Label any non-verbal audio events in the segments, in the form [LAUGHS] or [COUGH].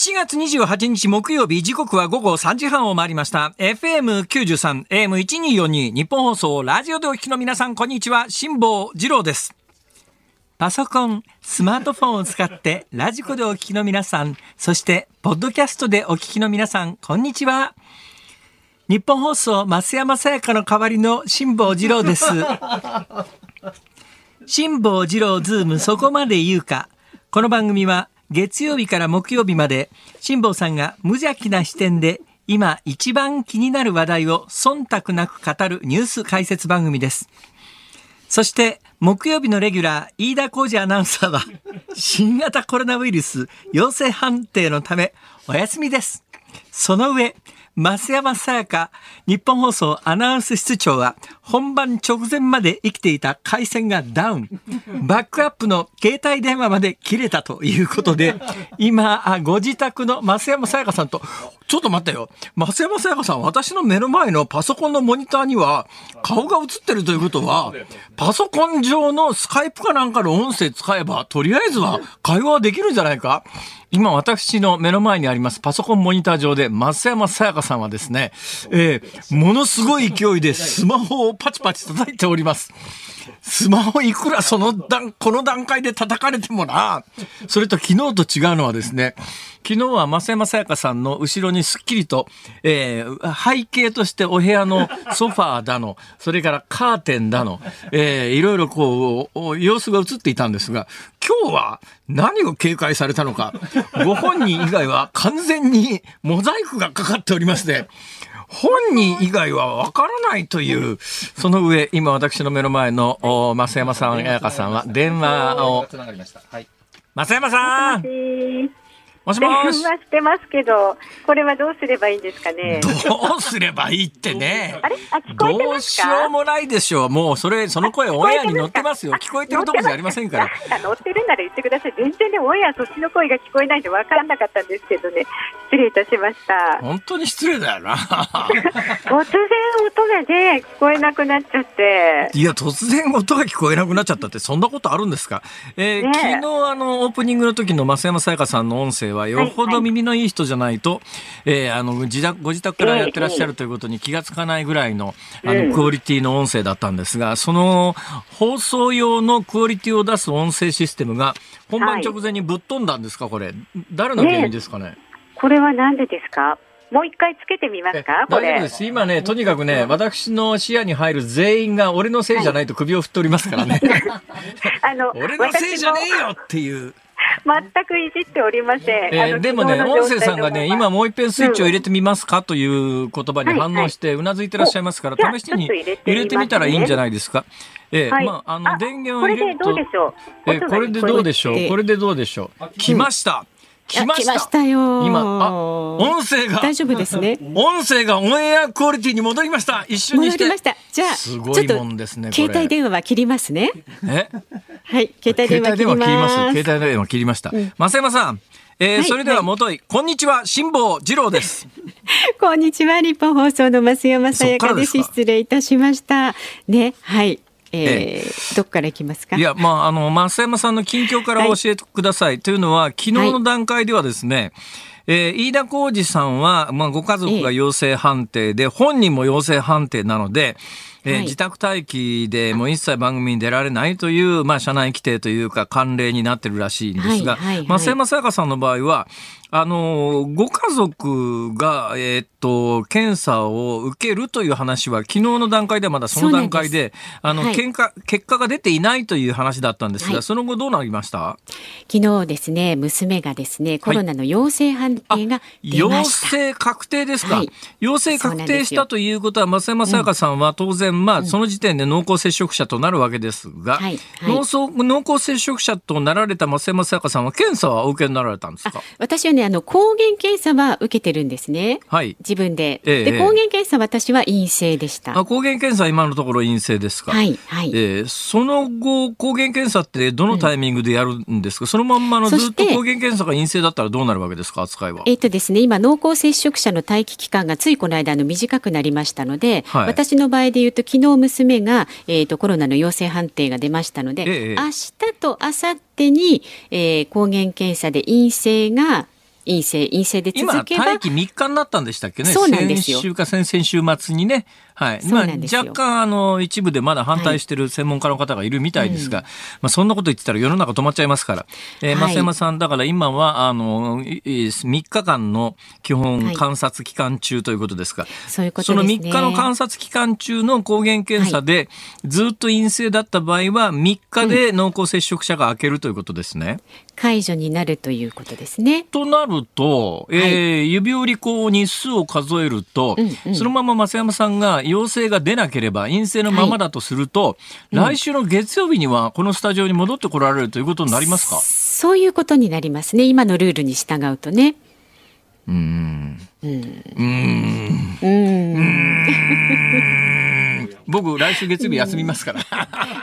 7月28日木曜日時刻は午後3時半を回りました FM93 AM1242 ニッポン放送ラジオでお聞きの皆さんこんにちは辛坊治郎ですパソコン、スマートフォンを使ってラジコでお聞きの皆さん、そしてポッドキャストでお聞きの皆さん、こんにちは。ニッポン放送増山さやかの代わりの辛坊治郎です。[LAUGHS] 辛坊治郎ズームそこまで言うか。この番組は月曜日から木曜日まで辛坊さんが無邪気な視点で今一番気になる話題を忖度なく語るニュース解説番組です。そして木曜日のレギュラー飯田浩二アナウンサーは新型コロナウイルス陽性判定のためお休みです。その上増山さやか日本放送アナウンス室長は本番直前まで生きていた回線がダウン。[LAUGHS] バックアップの携帯電話まで切れたということで [LAUGHS] 今ご自宅の増山さやかさんとちょっと待ってよ。増山さやかさん私の目の前のパソコンのモニターには顔が映ってるということはパソコン上のスカイプかなんかの音声使えばとりあえずは会話はできるんじゃないか今私の目の前にありますパソコンモニター上で松山さやかさんはですね、えー、ものすごい勢いでスマホをパチパチ叩いております。スマホいくらその段、この段階で叩かれてもな。それと昨日と違うのはですね、昨日は増山さやかさんの後ろにすっきりと、えー、背景としてお部屋のソファーだの、それからカーテンだの、えー、いろいろこう、様子が映っていたんですが、今日は何を警戒されたのか、ご本人以外は完全にモザイクがかかっておりまして、本人以外はわからないという、その上、今私の目の前の増山さん、彩香さんは電話を。増山さんもしもし。電話してますけど、これはどうすればいいんですかね？どうすればいいってね。あれ？あ、聞こえてどうしようもないでしょう。もう、それ、その声オンエアに乗ってますよ。聞こえてるとこじゃありませんから。乗ってるなら言ってください。全然ね、オンエアそっちの声が聞こえないんで分からなかったんですけどね。失礼いたしました。本当に失礼だよな。[LAUGHS] 突然音がね、聞こえなくなっちゃって。いや、突然音が聞こえなくなっちゃったって、そんなことあるんですか？えー、ね、昨日、あの、オープニングの時の増山さやかさんの音声ははよほど耳のいい人じゃないと、えー、あの自宅ご自宅からやってらっしゃるということに気がつかないぐらいのあのクオリティの音声だったんですが、その放送用のクオリティを出す音声システムが本番直前にぶっ飛んだんですか、これ。誰の原因ですかね？これはなんでですか？もう一回つけてみますか？大丈夫です。今ね、とにかくね、私の視野に入る全員が俺のせいじゃないと首を振っておりますからね。[LAUGHS] あの、俺のせいじゃねえよっていう。全くいじっておりません。えー、でもね、音声さんがね、今もう一遍スイッチを入れてみますかという言葉に反応して、うなずいてらっしゃいますから、試しに入れてみたらいいんじゃないですか？えー、まあ、あの、電源を入れると。えー、これでどうでしょう？これでどうでしょう？来ました来ました。よ。今あ音声が。大丈夫ですね。[LAUGHS] 音声がオンエアクオリティに戻りました。一緒にして。戻りました。じゃあすごいもんですね携帯電話は切りますね。え？はい携帯電話切ります。携帯電話切りました、うん、増山さん。えー、はい、それでは元い、はい、こんにちは。辛坊治郎です。[LAUGHS] こんにちは。日本放送の増山さやかです。失礼いたしました。ねはいえー、どこからいきますか？いや、まあ、あの、増山さんの近況から教えてください。はい、というのは、昨日の段階ではですね、はいえー、飯田浩二さんは、まあ、ご家族が陽性判定で、本人も陽性判定なので、えー、はい、自宅待機でもう一切番組に出られないという、まあ、社内規定というか慣例になってるらしいんですが、はいはいはい、増山さやかさんの場合は、あの、ご家族が、えー、っと、検査を受けるという話は、昨日の段階ではまだその段階で、あの、結果が出ていないという話だったんですが、はい、その後どうなりました？昨日ですね、娘がですね、コロナの陽性判定が陽性確定ですか、はい、陽性確定したということは、増山さやかさんは当然、うん、まあ、その時点で濃厚接触者となるわけですが、はい濃厚接触者となられた増山さやかさんは、検査はお受けになられたんですか？私はねあの抗原検査は受けてるんですね。はい。自分で。えー、で抗原検査私は陰性でした。あ抗原検査今のところ陰性ですか？はいはい。えー、その後抗原検査ってどのタイミングでやるんですか？うん、そのまんまのずっと抗原検査が陰性だったらどうなるわけですか？扱いは。えっ、ー、とですね今濃厚接触者の待機期間がついこの間の短くなりましたので、はい、私の場合で言うと昨日娘がえっ、ー、とコロナの陽性判定が出ましたので、えー、明日と明後日に、えー、抗原検査で陰性が陰性陰性で続けば今待機3日になったんでしたっけね？そうなんですよ。先週か先々週末にねはい。まあ、若干あの一部でまだ反対してる専門家の方がいるみたいですが、まあ、そんなこと言ってたら世の中止まっちゃいますから、えーはい。増山さんだから今はあのいい3日間の基本観察期間中ということですが、そういうことそのですね。3日の観察期間中の抗原検査で、ずっと陰性だった場合は3日で濃厚接触者が開けるということですね。解除になるということですね。となると、えー指折りこう日数を数えると、うんうん。そのまま増山さんが陽性が出なければ陰性のままだとすると、来週の月曜日にはこのスタジオに戻ってこられるということになりますか？そういうことになりますね。今のルールに従うとね。うーんうん。うーんうん。僕来週月曜日休みますから。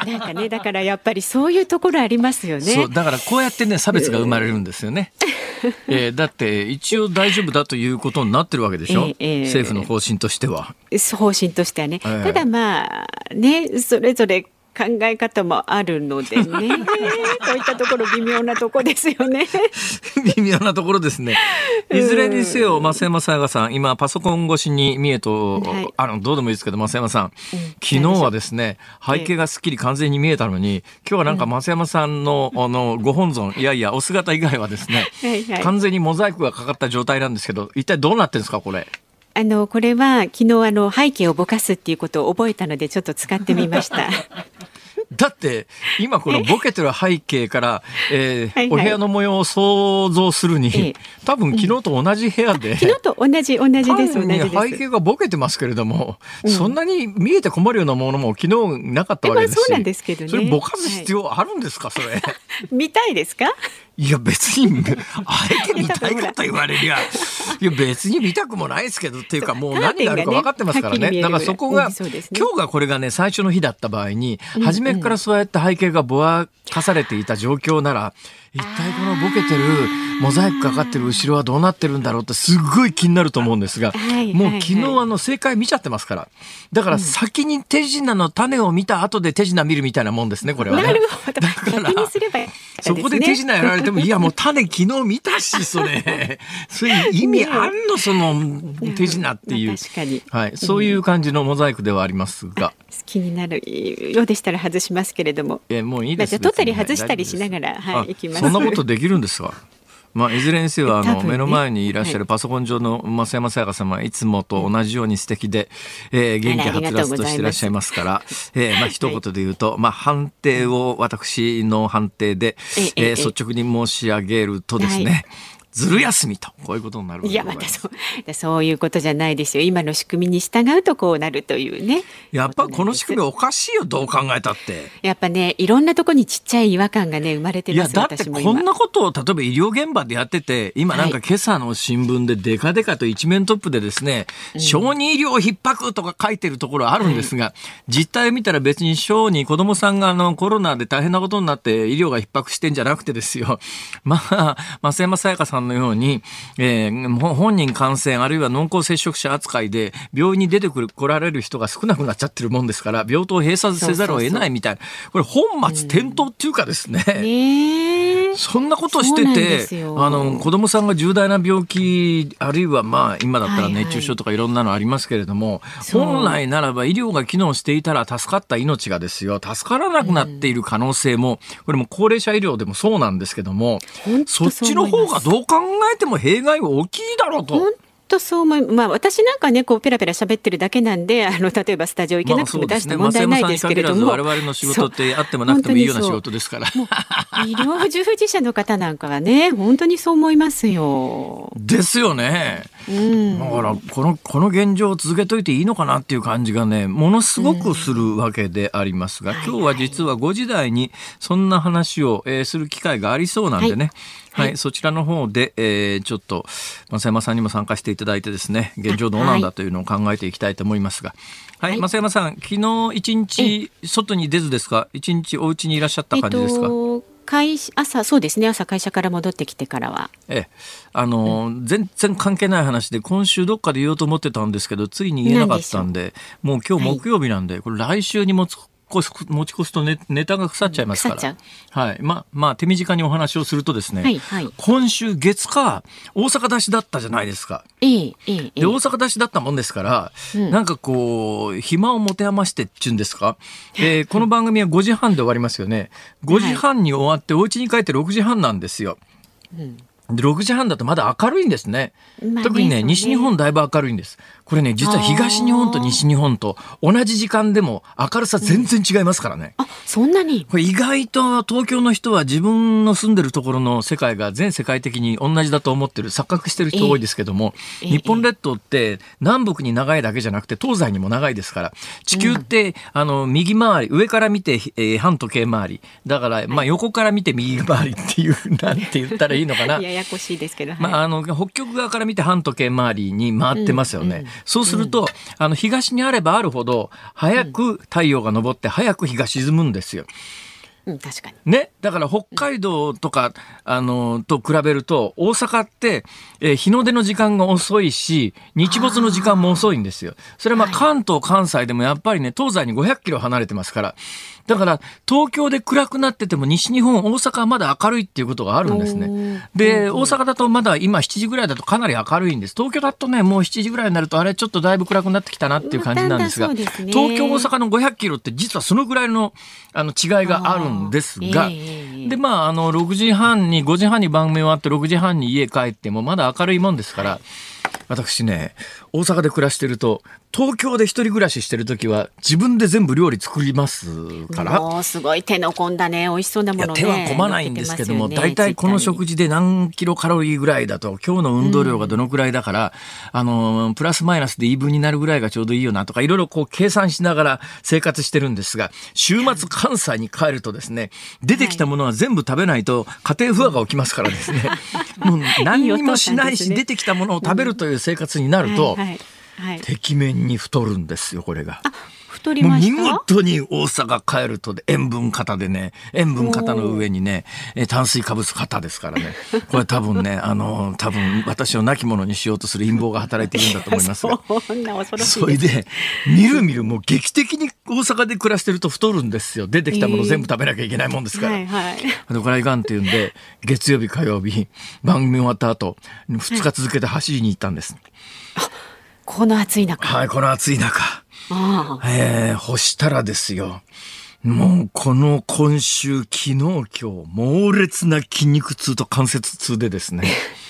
なんかね、だからやっぱりそういうところありますよね。そうだからこうやってね差別が生まれるんですよね。えーだって一応大丈夫だということになってるわけでしょ、ええええ政府の方針としては。方針としてはね、ええただまあねそれぞれ考え方もあるのでね。[LAUGHS] こういったところ微妙なとこですよね。[LAUGHS] 微妙なところですね。いずれにせよ、増山さやかさん、今パソコン越しに見えと、はい。あの、どうでもいいですけど、増山さん、昨日はですね、背景がすっきり完全に見えたのに、今日はなんか増山さんの、あの、ご本尊、いやいや、お姿以外はですね、[LAUGHS] はいはい。完全にモザイクがかかった状態なんですけど、一体どうなってるんですか、これ？あのこれは昨日あの背景をぼかすっていうことを覚えたのでちょっと使ってみました。[LAUGHS] だって、今このボケてる背景から、えーはいはいお部屋の模様を想像するに、ええ多分昨日と同じ部屋で、昨日と同じ同じです同じ。背景がボケてますけれども、そんなに見えて困るようなものも昨日なかったわけですし、えまあそうなんですけどねそれぼかす必要あるんですか、それ？[LAUGHS] 見たいですか？いや別にあえて見たいかと言われりゃい。や別に見たくもないですけどっていうかもう何があるか分かってますからね。だからそこが、今日がこれがね最初の日だった場合に、初めからそうやって背景がぼやかされていた状況なら一体このボケてるモザイクかかってる後ろはどうなってるんだろうってすっごい気になると思うんですが、はいもうはい。昨日あの正解見ちゃってますから。だから先に手品の種を見た後で手品見るみたいなもんですねこれはね。なるほど。だから逆にすればそこで手品やられても、いやもう種昨日見たし、それ。[LAUGHS] そういう意味あんの、その手品っていう。確かにはい。そういう感じのモザイクではありますが。気になるようでしたら外しますけれども。え、もういいです。取ったり外したりしながらはい行きますそんなことできるんですか？まあ、いずれにせよあの、ね目の前にいらっしゃるパソコン上の増山さやか様いつもと同じように素敵で、えー元気はつらつとしていらっしゃいますから、えーまあ一言で言うと、まあ判定を私の判定で、えええーええ。率直に申し上げるとですね、はいずる休みとこういうことになるいやまたそうそういうことじゃないですよ。今の仕組みに従うとこうなるというね。やっぱこの仕組みおかしいよどう考えたって。やっぱねいろんなとこにちっちゃい違和感がね生まれていやだってこんなことを例えば医療現場でやってて今なんか今朝の新聞でデカデカと一面トップでですね、小児医療逼迫とか書いてるところあるんですが、実態を見たら別に小児子供さんがあのコロナで大変なことになって医療が逼迫してんじゃなくてですよ。まあ増山さやかさんのように、えーほ本人感染あるいは濃厚接触者扱いで病院に出てくる来られる人が少なくなっちゃってるもんですから病棟を閉鎖せざるを得ないみたいな。これ本末転倒っていうかですね。ねえそんなことしててあの子供さんが重大な病気あるいはまあ今だったらはいはい。熱中症とかいろんなのありますけれども、そう。本来ならば医療が機能していたら助かった命がですよ。助からなくなっている可能性も、これも高齢者医療でもそうなんですけどもそっちの方がどう考えても弊害は大きいだろうと。本当そう思いまあ私なんかねこうペラペラ喋ってるだけなんであの例えばスタジオ行けなくても出して問題ないですけれども、まあね、我々の仕事ってあってもなくてもいいよう。な仕事ですから。医療従事者の方なんかはね本当にそう思いますよ。ですよね。うん。だからこのこの現状を続けといていいのかなっていう感じがねものすごくするわけでありますが、今日は実は5時台にそんな話を、えーする機会がありそうなんでね、はいそちらの方で、えーちょっと増山さんにも参加していただいてですね現状どうなんだというのを考えていきたいと思いますが。はい、はい。増山さん、昨日一日外に出ずですか、一日お家にいらっしゃった感じですか？えっと会朝そうですね。朝会社から戻ってきてからは。ええ、あの、全然関係ない話で今週どっかで言おうと思ってたんですけどついに言えなかったんでもう今日木曜日なんで、これ来週に持ち越す持ち越すとネネタが腐っちゃいますから。はい。まあ、まあ、手短にお話をするとですね、はいはい、今週月火、大阪出しだったじゃないですか。ええええ、で、大阪出しだったもんですから、うん、なんかこう、暇を持て余してっちゅうんですか。えー、この番組は5時半で終わりますよね。5時半に終わって、お家に帰って6時半なんですよ。うんで6時半だとまだ明るいんですね。まあ、特にね、ね、西日本だいぶ明るいんです。これね、実は東日本と西日本と同じ時間でも明るさ全然違いますからね。うん、あ、そんなに？これ意外と東京の人は自分の住んでるところの世界が全世界的に同じだと思ってる、錯覚してる人多いですけども、えー、日本列島って南北に長いだけじゃなくて東西にも長いですから、地球って、うん、あの、右回り、上から見て、えー、半時計回り。だから、まあ横から見て右回りっていう、なんて言ったらいいのかな。ややこしいですけど。まあ、あの、北極側から見て半時計回りに回ってますよね。うんうんそうすると、あの、東にあればあるほど、早く太陽が昇って早く日が沈むんですよ。うん、確かに。ね？だから北海道とか、あの、と比べると、大阪って、えー、日の出の時間が遅いし、日没の時間も遅いんですよ。それはまあ関東、関西でもやっぱりね、東西に500キロ離れてますから。だから、東京で暗くなってても西日本、大阪はまだ明るいっていうことがあるんですね。で、大阪だとまだ今7時ぐらいだとかなり明るいんです。東京だとね、もう7時ぐらいになると、あれちょっとだいぶ暗くなってきたなっていう感じなんですが、東京、大阪の500キロって実はそのぐらいのあの違いがあるんですが、で、まあ、あの、6時半に、5時半に番組終わって6時半に家帰ってもまだ明るいもんですから、私ね、大阪で暮らしてると、東京で一人暮らししてる時は自分で全部料理作りますから。もうすごい手の込んだね。美味しそうなもの、ね、手は込まないんですけども、大体、この食事で何キロカロリーぐらいだと今日の運動量がどのくらいだから、うん、あのプラスマイナスでイーブンになるぐらいがちょうどいいよなとかいろいろこう計算しながら生活してるんですが週末関西に帰るとですね出てきたものは全部食べないと家庭不和が起きますからですね、もう何にもしないし出てきたものを食べるという生活になると、はいはいはい、てきめんに太るんですよこれが。太りまし見事に大阪帰ると塩分型でね塩分型の上にね炭水化物型ですからねこれ多分ねあの多分私を亡き者にしようとする陰謀が働いているんだと思いますが [LAUGHS] それでみるみるもう劇的に大阪で暮らしてると太るんですよ出てきたもの全部食べなきゃいけないもんですから。えーはいはい、これはいかんっていうんで月曜日火曜日番組終わった後2日続けて走りに行ったんです。この暑い中。はい、この暑い中。えー、干したらですよ。もうこの今週、昨日、今日、猛烈な筋肉痛と関節痛でですね。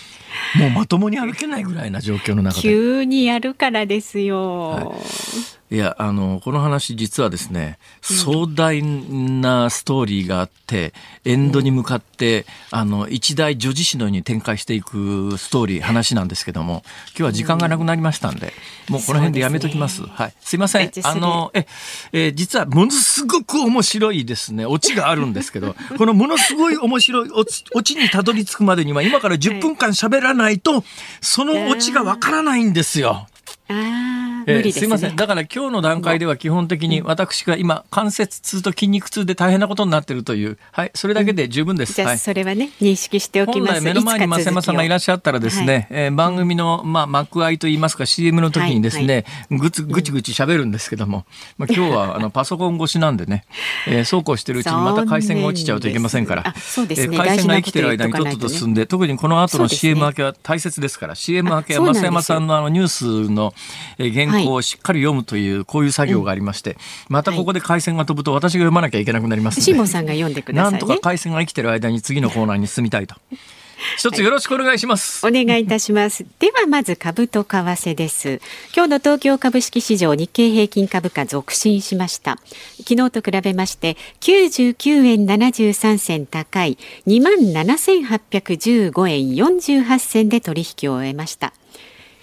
[LAUGHS] もうまともに歩けないぐらいな状況の中で。急にやるからですよ。はいいやあのこの話実はですね壮大なストーリーがあってエンドに向かって、あの一大女子誌のように展開していくストーリー話なんですけども今日は時間がなくなりましたんで、もうこの辺でやめときます。すね、はい、すいません。あのええ実はものすごく面白いですねオチがあるんですけど [LAUGHS] このものすごい面白いオチにたどり着くまでには今から10分間喋らないと、そのオチがわからないんですよ。あえー、すいません。だから今日の段階では基本的に私が今関節痛と筋肉痛で大変なことになっているというはいそれだけで十分です、うん、じゃあそれはね、認識しておきます。目の前に増山さんがいらっしゃったらですね、はい、えー、番組の、まあ、幕開といいますか CM の時にですね、はいはい、ぐつぐちぐち喋るんですけども、まあ、今日は [LAUGHS] あのパソコン越しなんでね、えー、そうこうしてるうちにまた回線が落ちちゃうといけませんからそうです、ね、えー、回線が生きてる間にとっとと進んで、ね、特にこの後の CM 明けは大切ですから、ね、CM 明けは増山さんのあのニュースの、えー、原稿をしっかり読むというこういう作業がありまして、またここで回線が飛ぶと私が読まなきゃいけなくなりますので、さんが読んでください、ね、なんとか回線が生きてる間に次のコーナーに進みたいと。一つよろしくお願いします、はい、お願いいたします。[LAUGHS] ではまず株と為替です。今日の東京株式市場日経平均株価続伸しました。昨日と比べまして99円73銭高い2万7815円48銭で取引を終えました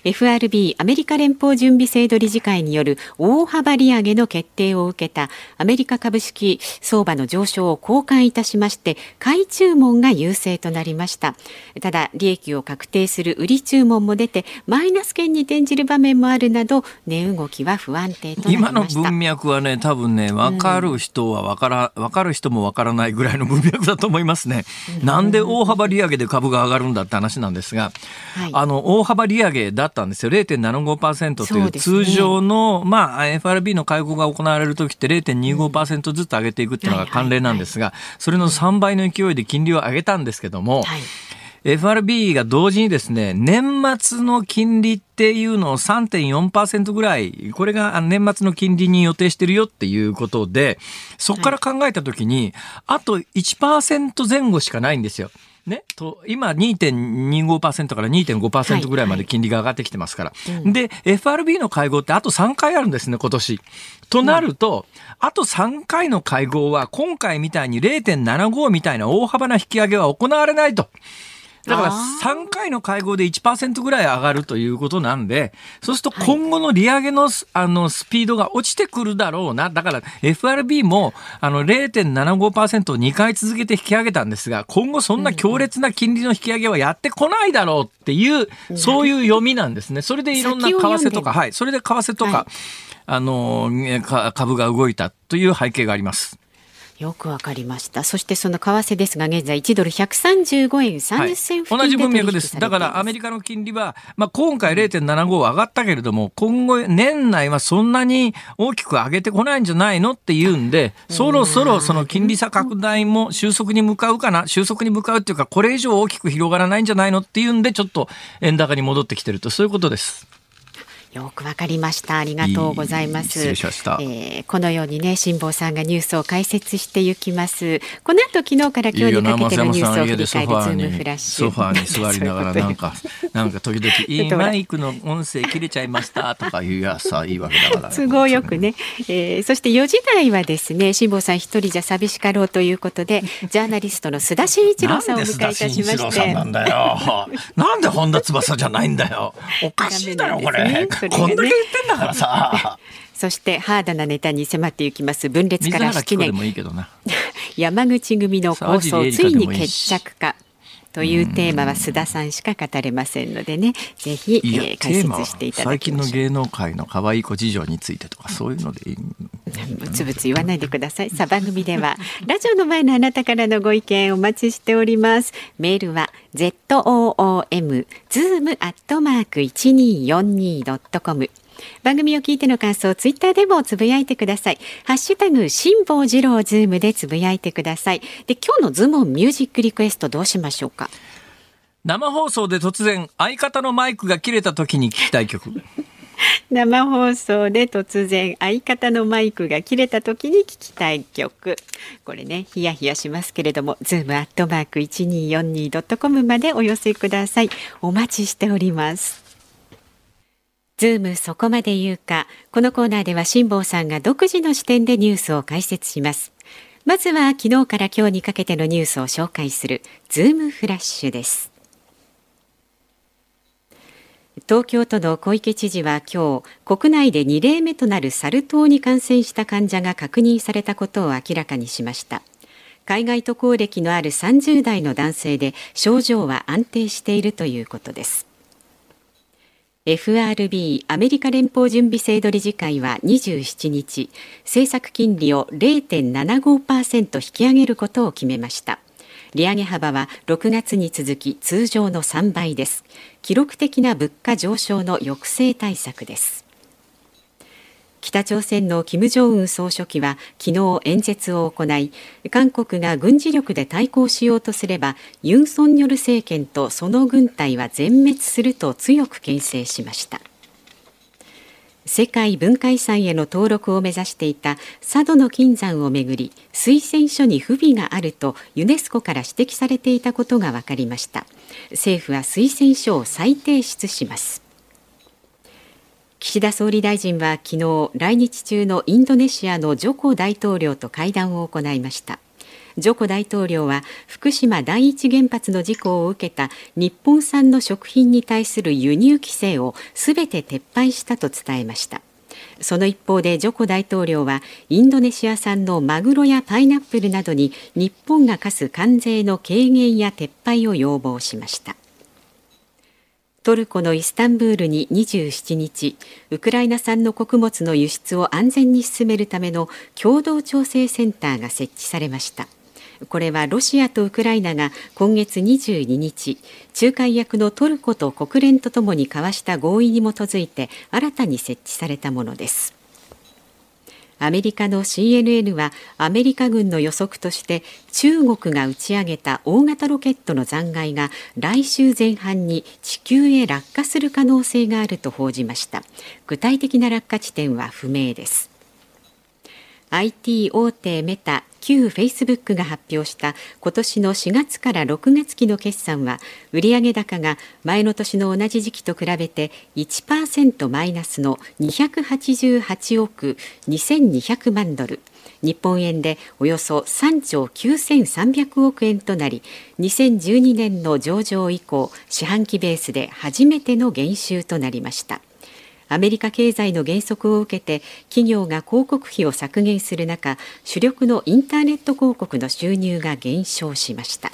FRB アメリカ連邦準備制度理事会による大幅利上げの決定を受けたアメリカ株式相場の上昇を交換いたしまして買い注文が優勢となりました。ただ利益を確定する売り注文も出てマイナス圏に転じる場面もあるなど値動きは不安定と今の文脈はね多分ね分かる人は分から分かる人も分からないぐらいの文脈だと思いますね、うん、なんで大幅利上げで株が上がるんだって話なんですが、はい、あの大幅利上げだったんですよ。0.75%という通常の、まあ、FRB の会合が行われる時って0.25%ずつ上げていくっていうのが慣例なんですが、それの3倍の勢いで金利を上げたんですけども、はい FRB が同時にですね、年末の金利っていうのを3.4%ぐらい、これが年末の金利に予定してるよっていうことで、そこから考えたときに、あと1%前後しかないんですよ。ね、と今2.25%から2.5%ぐらいまで金利が上がってきてますから。で、FRB の会合ってあと3回あるんですね、今年。となると、あと3回の会合は今回みたいに0.75みたいな大幅な引き上げは行われないと。だからあ3回の会合で1%ぐらい上がるということなんで、そうすると今後の利上げのス,、あのスピードが落ちてくるだろうな。だから FRB もあの0.75%を2回続けて引き上げたんですが、今後そんな強烈な金利の引き上げはやってこないだろうっていう、そういう読みなんですね。それでいろんな為替とか、はい、それで為替とか、はいあのか株が動いたという背景があります。よくわかりました。そしてその為替ですが、現在1ドル135円30銭付近同じで文脈です。取引されていますだからアメリカの金利は、まあ、今回0.75上がったけれども、今後年内はそんなに大きく上げてこないんじゃないのっていうんで、そろそろその金利差拡大も収束に向かうかな、収束に向かうっていうか、これ以上大きく広がらないんじゃないのっていうんで、ちょっと円高に戻ってきてると、そういうことです。よくわかりました。ありがとうございます。いい失礼しましたえーこのようにね、辛坊さんがニュースを解説していきます。この後昨日から今日にかけてのニュースを振り返るズームフラッシュ。ソファーに座りながらなんか、[LAUGHS] なんか時々、いいマイクの音声切れちゃいましたとかいうやさ、いいわけだから。都合よくね、えーそして4時台はですね辛坊さん一人じゃ寂しかろうということでジャーナリストの須田慎一郎さんをお迎えいたしまなんで須田慎一郎してさんなんだよ。なんで本田翼じゃないんだよ。おかしいだろ、これ。ダメなんですねこんだけ言ってんだからさ。[LAUGHS] そしてハードなネタに迫っていきます分裂水から7年。[LAUGHS] 山口組の構想ついに決着かというテーマは須田さんしか語れませんのでねぜひ、えー解説していただ最近の芸能界の可愛い子事情についてとか、そういうのでいい。ぶつぶつ言わないでください。さあ番組では [LAUGHS] ラジオの前のあなたからのご意見お待ちしております。メールは z o o m zoom アットマーク一二四二ドットコム。番組を聞いての感想、ツイッターでもつぶやいてください。ハッシュタグ、辛坊治郎ズームでつぶやいてください。で、今日のズームミュージックリクエストどうしましょうか？生放送で突然、相方のマイクが切れた時に聞きたい曲。[LAUGHS] 生放送で突然相方のマイクが切れた時に聞きたい曲これねヒヤヒヤしますけれどもズームアットマーク 1242.com までお寄せくださいお待ちしておりますズームそこまで言うか。このコーナーでは辛坊さんが独自の視点でニュースを解説します。まずは昨日から今日にかけてのニュースを紹介する。ズームフラッシュです。東京都の小池知事は今日国内で2例目となるサル痘に感染した患者が確認されたことを明らかにしました。海外渡航歴のある30代の男性で症状は安定しているということです。FRB アメリカ連邦準備制度理事会は27日政策金利を0.75%引き上げることを決めました。利上げ幅は6月に続き通常の3倍です。記録的な物価上昇の抑制対策です。北朝鮮の金正恩総書記は昨日演説を行い韓国が軍事力で対抗しようとすればユン・ソンニョル政権とその軍隊は全滅すると強く牽制しました。世界文化遺産への登録を目指していた佐渡の金山をめぐり推薦書に不備があるとユネスコから指摘されていたことが分かりました。政府は推薦書を再提出します。岸田総理大臣は昨日来日中のインドネシアのジョコ大統領と会談を行いました。ジョコ大統領は福島第一原発の事故を受けた日本産の食品に対する輸入規制をすべて撤廃したと伝えました。その一方でジョコ大統領はインドネシア産のマグロやパイナップルなどに日本が課す関税の軽減や撤廃を要望しました。トルコのイスタンブールに27日ウクライナ産の穀物の輸出を安全に進めるための共同調整センターが設置されました。これはロシアとウクライナが今月22日仲介役のトルコと国連とともに交わした合意に基づいて新たに設置されたものです。アメリカの CNN はアメリカ軍の予測として中国が打ち上げた大型ロケットの残骸が来週前半に地球へ落下する可能性があると報じました。具体的な落下地点は不明です。IT 大手メタ旧フェイスブックが発表した今年の4月から6月期の決算は売上高が前の年の同じ時期と比べて1%マイナスの288億2200万ドル。日本円でおよそ3兆9300億円となり2012年の上場以降四半期ベースで初めての減収となりました。アメリカ経済の減速を受けて企業が広告費を削減する中主力のインターネット広告の収入が減少しました。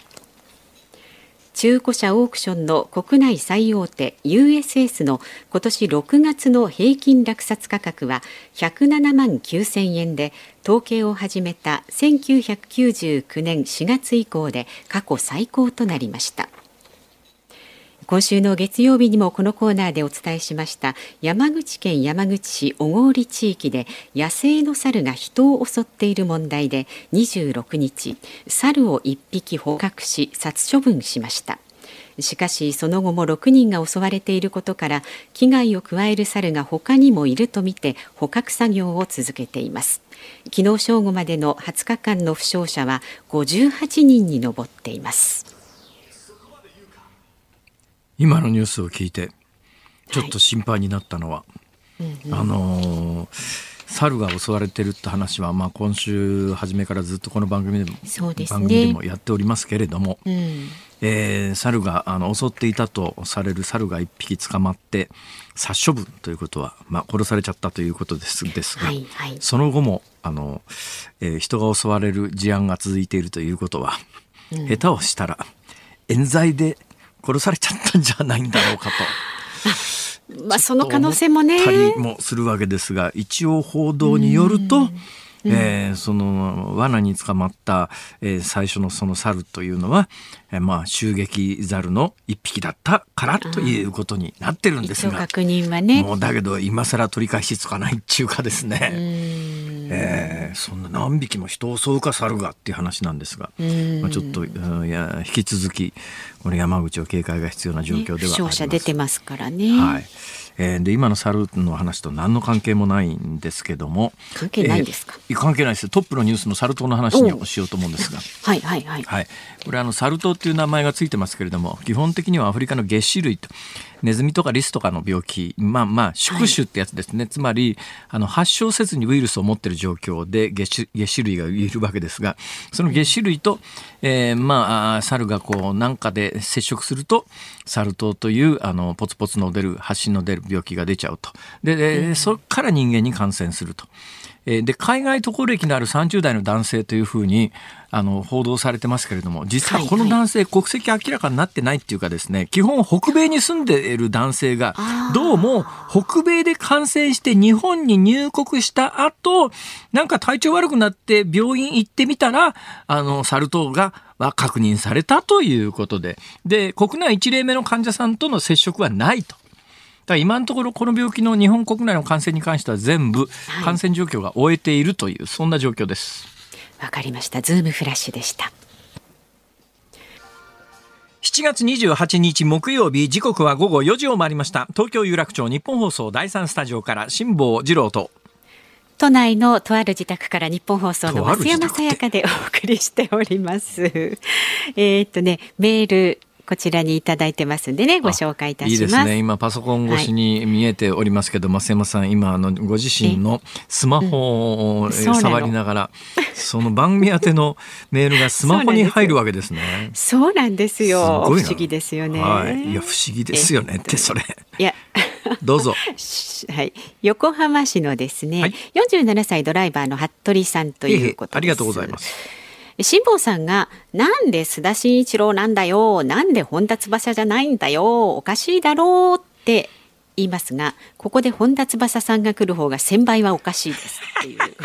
中古車オークションの国内最大手 USS の今年6月の平均落札価格は107万9000円で統計を始めた1999年4月以降で過去最高となりました。今週の月曜日にもこのコーナーでお伝えしました山口県山口市小郡地域で野生の猿が人を襲っている問題で26日猿を1匹捕獲し殺処分しました。しかしその後も6人が襲われていることから危害を加える猿が他にもいるとみて捕獲作業を続けています。昨日正午までの20日間の負傷者は58人に上っています。今のニュースを聞いてちょっと心配になったのは、はいうんうん、あのー、猿が襲われてるって話は、まあ、今週初めからずっとこの番組でも、ね、番組でもやっておりますけれども、うん、えー、猿があの襲っていたとされる猿が1匹捕まって殺処分ということは、まあ、殺されちゃったということですですが、はいはい、その後もあの、えー、人が襲われる事案が続いているということは、うん、下手をしたら冤罪で殺されちゃったんじゃないんだろうかと。[LAUGHS] まあその可能性もね。たりもするわけですが一応報道によると、うん、えー、その罠に捕まった、えー、最初のその猿というのは、えー、まあ襲撃猿の一匹だったからということになってるんですが、確認はね。もうだけど今更取り返しつかないっていうかですね、えー、そんな何匹も人を襲うか猿がっていう話なんですが、まあ、ちょっと、うん、いや引き続きこれ山口を警戒が必要な状況ではあります。出てますからね。はいえー、で今の猿の話と何の関係もないんですけども関係ないですか、えー、関係ないです。トップのニュースのサル痘の話にしようと思うんですが。はいはいはい、はい、これあのサル痘っていう名前がついてますけれども基本的にはアフリカの月歯類とネズミとかリスとかの病気まあまあ宿主ってやつですね、はい、つまりあの発症せずにウイルスを持ってる状況で月月歯類がいるわけですがその月歯類と、えー、まあ猿がこうなんかで接触するとサル痘というあのポツポツの出る発疹の出る病気が出ちゃうとででそこから人間に感染すると。で海外渡航歴のある30代の男性というふうにあの報道されてますけれども実はこの男性、国籍明らかになってないっていうかですね基本北米に住んでいる男性がどうも北米で感染して日本に入国した後なんか体調悪くなって病院行ってみたらあのサル痘がは確認されたということで。で国内1例目の患者さんとの接触はないと。だ今のところこの病気の日本国内の感染に関しては全部感染状況が終えているという、はい、そんな状況です。わかりました。ズームフラッシュでした。7月28日木曜日時刻は午後4時を回りました東京有楽町日本放送第三スタジオから辛坊治郎と都内のとある自宅から日本放送の増山さやかでお送りしておりますえっとねメールこちらにいただいてますんでねご紹介いたします。いいですね。今パソコン越しに見えておりますけど、はい、増山さん今あのご自身のスマホを、うん、触りながらその番組宛ての [LAUGHS] メールがスマホに入るわけですね。そうなんですよ。不思議ですよね、はい、いや不思議ですよねってそれ。いや。どうぞ。[LAUGHS] はい、横浜市のですね、はい、47歳ドライバーの服部さんということありがとうございます。辛坊さんが、なんで須田慎一郎なんだよ、なんで本田翼じゃないんだよ、おかしいだろうって言いますが、ここで本田翼さんが来る方が千倍はおかしいですっていう。[LAUGHS]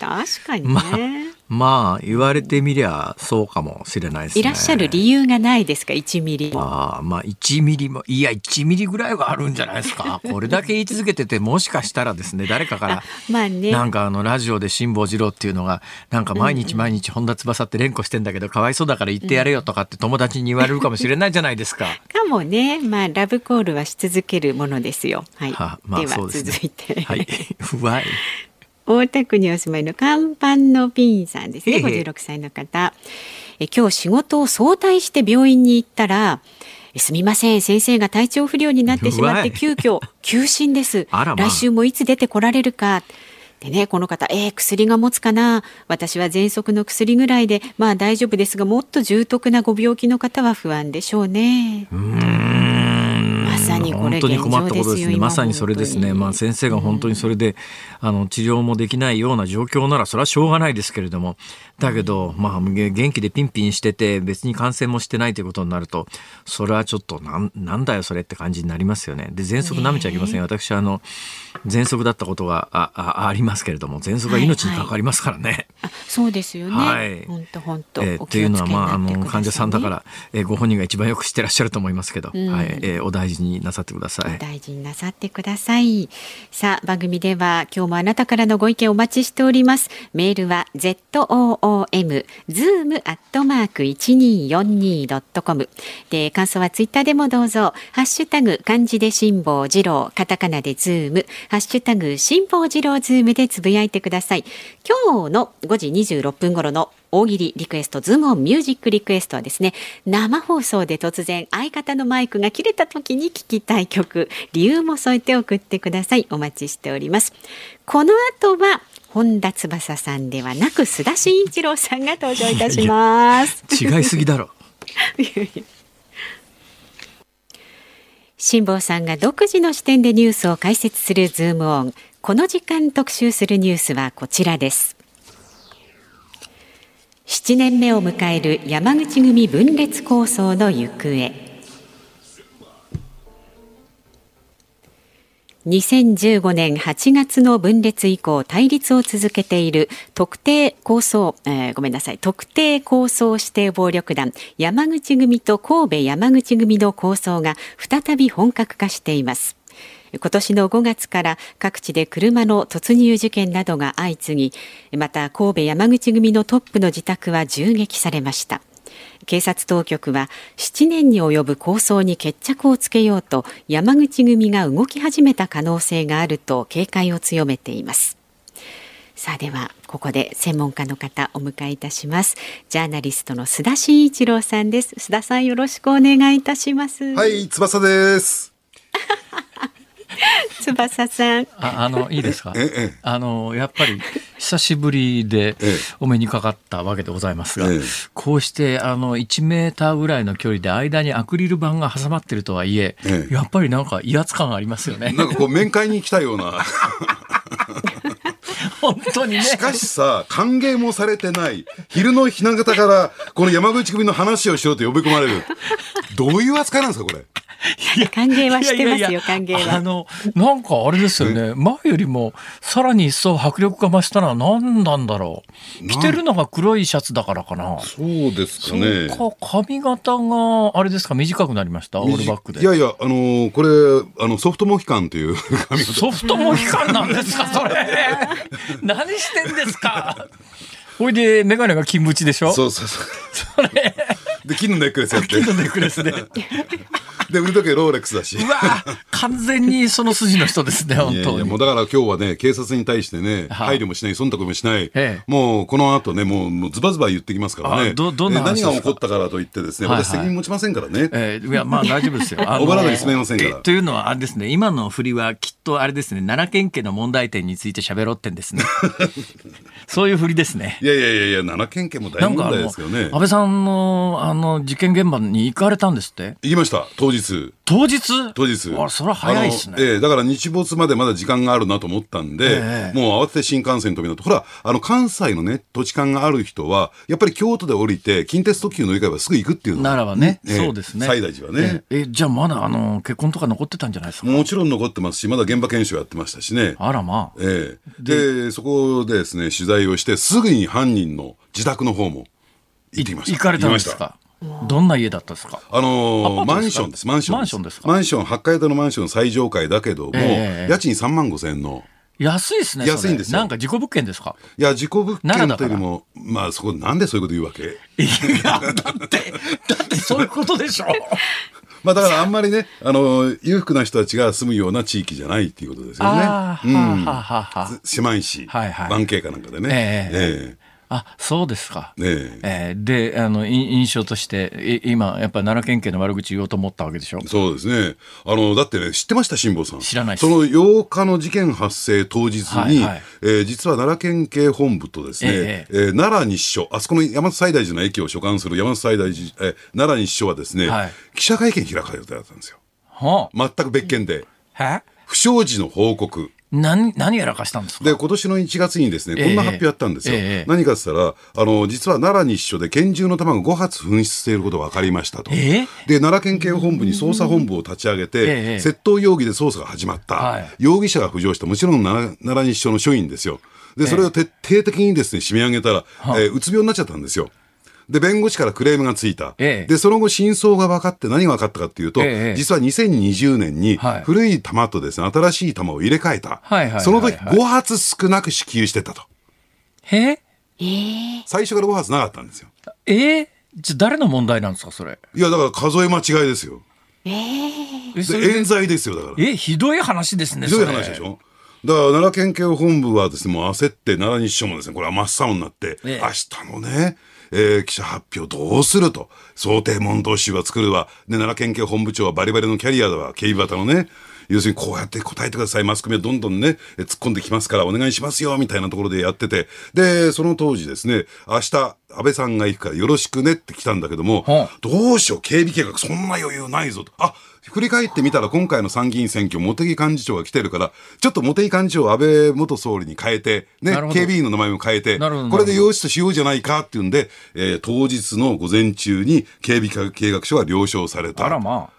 確かにね。まあまあ言われてみりゃそうかもしれないですね。いらっしゃる理由がないですか？1ミリも。ああまあ1ミリもいや1ミリぐらいはあるんじゃないですか。これだけ言い続けててもしかしたらですね [LAUGHS] 誰かからまあねなんかあのラジオで辛坊治郎っていうのがなんか毎日毎日本田翼って連呼してんだけどかわいそうだから言ってやれよとかって友達に言われるかもしれないじゃないですか。かもね、まあラブコールはし続けるものですよ。はい。はまあでは続いて、はい。[LAUGHS] 大田区にお住まいの看板のピンさんですね。へえ。56歳の方。え今日仕事を早退して病院に行ったら。えすみません。先生が体調不良になってしまって急遽休診です。[LAUGHS] あらまあ。来週もいつ出てこられるか。でねこの方えー、薬が持つかな。私は喘息の薬ぐらいでまあ大丈夫ですがもっと重篤なご病気の方は不安でしょうね。うーんに本当に困ったことですね。まさにそれですね。まあ先生が本当にそれで、あの治療もできないような状況ならそれはしょうがないですけれども、だけどまあげ元気でピンピンしてて別に感染もしてないということになると、それはちょっとなんなんだよそれって感じになりますよね。で喘息舐めちゃいけません。私あの喘息だったことがああありますけれども、喘息が命に関わりますからね。あそうですよね。はい本当本当。えーおというのは、まあ、あの患者さんだから、えーご本人が一番よく知ってらっしゃると思いますけど、うんはいえーお大事になさってください。大事になさってください。さあ番組では今日もあなたからのご意見お待ちしております。メールは z o o m zoom アットマーク一二四二ドットコムで感想はツイッターでもどうぞハッシュタグ漢字で辛坊治郎カタカナでズームハッシュタグ辛坊治郎ズームでつぶやいてください。今日の5時26分頃の大喜利リクエストズームオンミュージックリクエストはですね生放送で突然相方のマイクが切れた時に聞きたい曲理由も添えて送ってください。お待ちしております。この後は本田翼さんではなく須田慎一郎さんが登場いたします。違いすぎだろ。[LAUGHS] 辛坊さんが独自の視点でニュースを解説するズームオン。この時間特集するニュースはこちらです7年目を迎える山口組分裂構想の行方。2015年8月の分裂以降対立を続けている特定構想、えーごめんなさい。特定構想指定暴力団山口組と神戸山口組の構想が再び本格化しています。今年の5月から各地で車の突入事件などが相次ぎまた神戸山口組のトップの自宅は銃撃されました。警察当局は7年に及ぶ構想に決着をつけようと山口組が動き始めた可能性があると警戒を強めています。さあではここで専門家の方お迎えいたします。ジャーナリストの須田慎一郎さんです。須田さんよろしくお願いいたします。はい、翼です。[LAUGHS] [LAUGHS] 翼さんああのいいですか？ええあのやっぱり久しぶりでええお目にかかったわけでございますが、ええこうしてあの1メーターぐらいの距離で間にアクリル板が挟まってるとはいえ、ええやっぱりなんか威圧感がありますよね。なんかこう面会に来たような。[LAUGHS] 本当にね。しかしさ、歓迎もされてない。昼のひな形から、この山口組の話をしようと呼び込まれる。どういう扱いなんですか、これ？歓迎はしてますよ歓迎は。あのなんかあれですよね。前よりもさらに一層迫力が増したのは何なんだろう。着てるのが黒いシャツだからかな。そうですかそうか髪型があれですか？短くなりました？オールバックで。いやいや、あのーこれ、あの、ソフトモヒカンという [LAUGHS] 髪型。ソフトモヒカンなんですか？それ。[LAUGHS] 何してんですか？ほいで眼鏡が金縁でしょ？そうそうそう。それで、金のネックレスやって。金のネックレスで [LAUGHS] で、腕時計ローレックスだし。うわ完全にその筋の人ですね本当にやもうだから今日はね、警察に対してね、はあ配慮もしない、忖度もしない、ええもうこの後ね、もうもうズバズバ言ってきますからね、あどどんなえ話ですか？何が起こったからといってですね、はいはい私責任持ちませんからね。えーいやまあ大丈夫ですよ。あのおばらなり進めませんからえというのはあれですね今の振りはきっとあれですね奈良県警の問題点について喋ろうってんですね。[LAUGHS] そういう振りですね。いやいやいやいや、奈良県警も大問題ですよね安。倍さんのあの事件現場に行かれたんですって？行きました、当日。当日？当日。あそれは早いですね。ええだから日没までまだ時間があるなと思ったんで、ええ。もう慌てて新幹線飛び乗って、ほら、あの、関西のね、土地勘がある人は、やっぱり京都で降りて、近鉄特急乗り換えばすぐ行くっていうのがならばね、ええそうですね。西大寺はね。ええ。じゃあまだあの結婚とか残ってたんじゃないですか？もちろん残ってますし、まだ現場検証やってましたしね。あらまあ。ええ。で、そこでですね、取材をして、すぐに犯人の自宅の方も行ってきました。行かれたんです行きましたか？どんな家だったんですか？あのーマンションです、マンションです。マンションですか？マンション、8階建てのマンション最上階だけども、ええ。家賃3万5千円の。安いですね安いんですよ。なんか自己物件ですか？いや、自己物件というよりも、まあそこ、なんでそういうこと言うわけ？いやだってだってそういうことでしょ。[LAUGHS] まあだからあんまりね、あの、裕福な人たちが住むような地域じゃないっていうことですよね。うんはあはいし、はいはい。湾景かなんかでね。え。ええあそうですか、えええーであのい印象としてい今やっぱり奈良県警の悪口言おうと思ったわけでしょ？そうですね。あの、だってね、知ってました、辛坊さん。知らないその8日の事件発生当日に、はいはいえー実は奈良県警本部とですね、ええー奈良日署、あそこの山手西大寺の駅を所管する山手西大寺、えー奈良日署はですね、はい記者会見開かれる予定だったんですよ。は全く別件で。不祥事の報告。何何やらかしたんですか？で、今年の1月にですね、こんな発表あったんですよ。え何かって言ったら、あの、実は奈良日署で拳銃の弾が5発紛失していることが分かりましたと。えで、奈良県警本部に捜査本部を立ち上げて、ええ窃盗容疑で捜査が始まった。はい容疑者が浮上した、もちろん奈良奈良日署の署員ですよ。で、それを徹底的にですね、締め上げたら、えーうつ病になっちゃったんですよ。で、弁護士からクレームがついた。ええ。で、その後、真相が分かって何が分かったかっていうと、ええ実は2020年にはい。古い弾とですね、新しい弾を入れ替えた。その時5発少なく支給してたと。え。最初から5発なかったんですよ。えーじゃあ誰の問題なんですかそれ？いや、だから数え間違いですよ。えそで、れで？冤罪ですよ、だから。えひどい話ですねひどい話でしょ。だから奈良県警本部はですね、もう焦って奈良日署もですね、これは真っ青になって、ええ。明日のね、えー記者発表どうすると。想定問答集は作るわ。で、奈良県警本部長はバリバリのキャリアだわ。警備型のね。要するにこうやって答えてください。マスコミはどんどんね、え突っ込んできますからお願いしますよ、みたいなところでやってて。で、その当時ですね、明日、安倍さんが行くからよろしくねって来たんだけども、はあどうしよう、警備計画そんな余裕ないぞと。あ、振り返ってみたら今回の参議院選挙、茂木幹事長が来てるから、ちょっと茂木幹事長を安倍元総理に変えて、ね警備員の名前も変えて、これで用紙としようじゃないかっていうんで、えー当日の午前中に警備計画書が了承されあらたまあ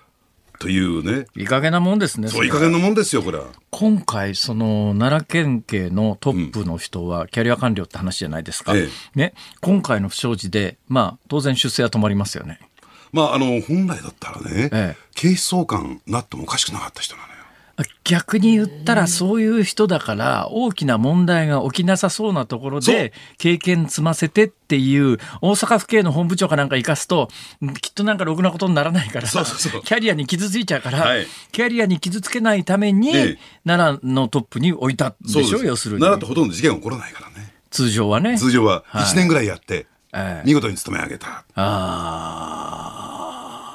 というね、いい加減なもんですねそういい加減なもんですよ、これは。今回その奈良県警のトップの人はキャリア官僚って話じゃないですか、えね、今回の不祥事で、まあ、当然出世は止まりますよね。まあ、あの、本来だったらね、ええ。警視総監なってもおかしくなかった人なのよ。逆に言ったらそういう人だから大きな問題が起きなさそうなところで経験積ませてっていう大阪府警の本部長かなんか生かすときっとなんかろくなことにならないからそうそうそう。キャリアに傷ついちゃうから、はい。キャリアに傷つけないために、ええ。奈良のトップに置いたんでしょ？要するに。奈良ってほとんど事件起こらないからね。通常はね。通常ははい。1年ぐらいやって、ええ。見事に務め上げた。あ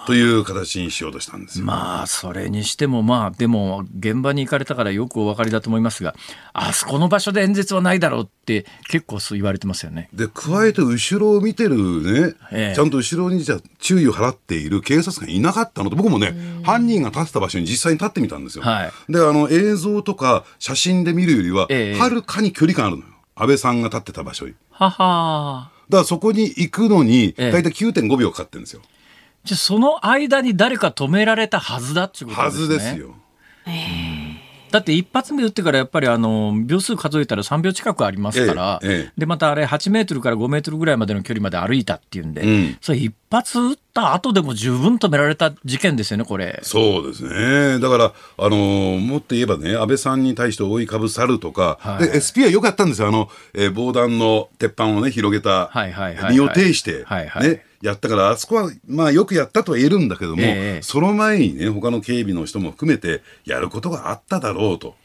という形にしようとしたんです。まあそれにしてもまあでも現場に行かれたからよくお分かりだと思いますがあそこの場所で演説はないだろうって結構そう言われてますよね。で加えて後ろを見てるね、ええちゃんと後ろにじゃあ注意を払っている警察官いなかったのと僕もね犯人が立ってた場所に実際に立ってみたんですよ。はいであの映像とか写真で見るよりはええはるかに距離感あるのよ安倍さんが立ってた場所に。ははだからそこに行くのにええ大体9.5秒かかってるんですよ。じゃあその間に誰か止められたはずだっていうことはですね。ずですよ。だって一発目打ってからやっぱりあの秒数数えたら3秒近くありますから、ええええでまたあれ8メートルから5メートルぐらいまでの距離まで歩いたっていうんで、うんそれ一発打った後でも十分止められた事件ですよねこれ。そうですね。だから、あのーもっと言えばね、安倍さんに対して覆いかぶさるとか、はいで、SP は良かったんですよ。あの、えー防弾の鉄板をね、広げた、はいはいはいはい身を挺して、はいはいね、やったから、あそこは、まあ、よくやったとは言えるんだけども、ええその前にね、他の警備の人も含めて、やることがあっただろうと。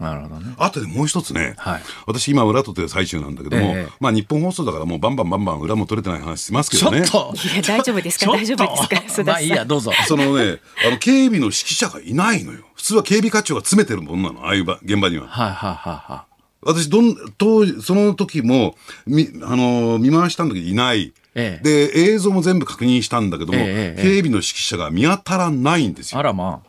なるほどね。あとでもう一つね、はい私今裏取ってる最中なんだけども、ええまあ日本放送だからもうバンバンバンバン裏も取れてない話しますけどね。ちょっといや大丈夫ですか？大丈夫ですか？須田さんまあいいやどうぞ。そのね、あの、警備の指揮者がいないのよ。普通は警備課長が詰めてるもんなの、ああいう場現場には。はいはいはいは私どん当時その時もみあの見回したんだけどいない。ええで映像も全部確認したんだけども、え警備の指揮者が見当たらないんですよ。あらまあ。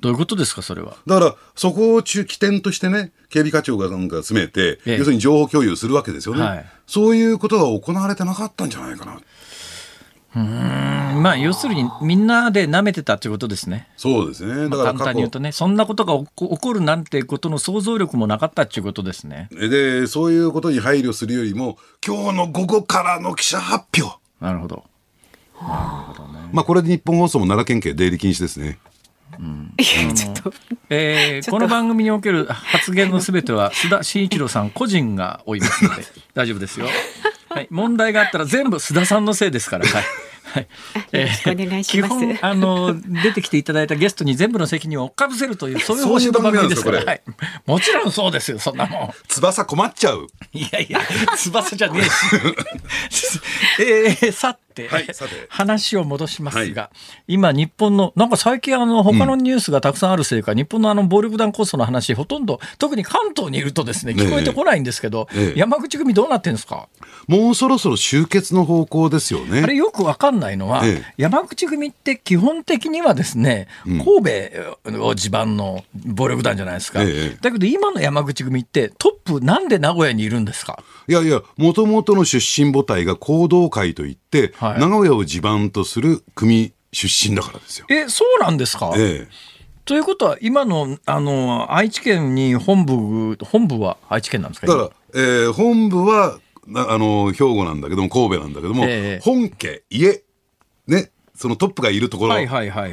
どういうことですか、それは？だから、そこを中起点としてね、警備課長がなんか詰めて、ええ要するに情報共有するわけですよね、はいそういうことが行われてなかったんじゃないかな。まあ、要するにみんなで舐めてたっていうことですね。そうですね。だから簡単に言うとね、そんなことが起こるなんてことの想像力もなかったっていうことですね。で、そういうことに配慮するよりも、今日の午後からの記者発表。なるほど。まあ、これで日本放送も奈良県警出入り禁止ですね。いや [LAUGHS] ちょっとえーこの番組における発言のすべては須田慎一郎さん個人が追いますので [LAUGHS] 大丈夫ですよ。はい、問題があったら全部須田さんのせいですから。はい。はい、よろしくお願いします基本あの出てきていただいたゲストに全部の責任を追っかぶせるというそういう方針の番組ですから。はい。もちろんそうですよ。そんなもん。翼困っちゃう。いやいや、翼じゃねえし。[LAUGHS] えー、さて、は [LAUGHS] い話を戻しますが、は今日本の、なんか最近あの、他のニュースがたくさんあるせいか、日本のあの、暴力団構想の話、ほとんど、特に関東にいるとですね、聞こえてこないんですけど、ええ。山口組どうなってんですか？もうそろそろ終結の方向ですよね。あれよくわかんないのは、ええ。山口組って基本的にはですね、神戸を地盤の暴力団じゃないですか。ええ。だけど今の山口組ってトップなんで名古屋にいるんですか？いやいや、もともとの出身母体が行動会といって、はい。名古屋を地盤とする組出身だからですよ。え、そうなんですか？ええ。ということは今のあの愛知県に本部本部は愛知県なんですか？だから、えー本部はなあの兵庫なんだけども神戸なんだけども、ええ。本家家ねそのトップがいるところ、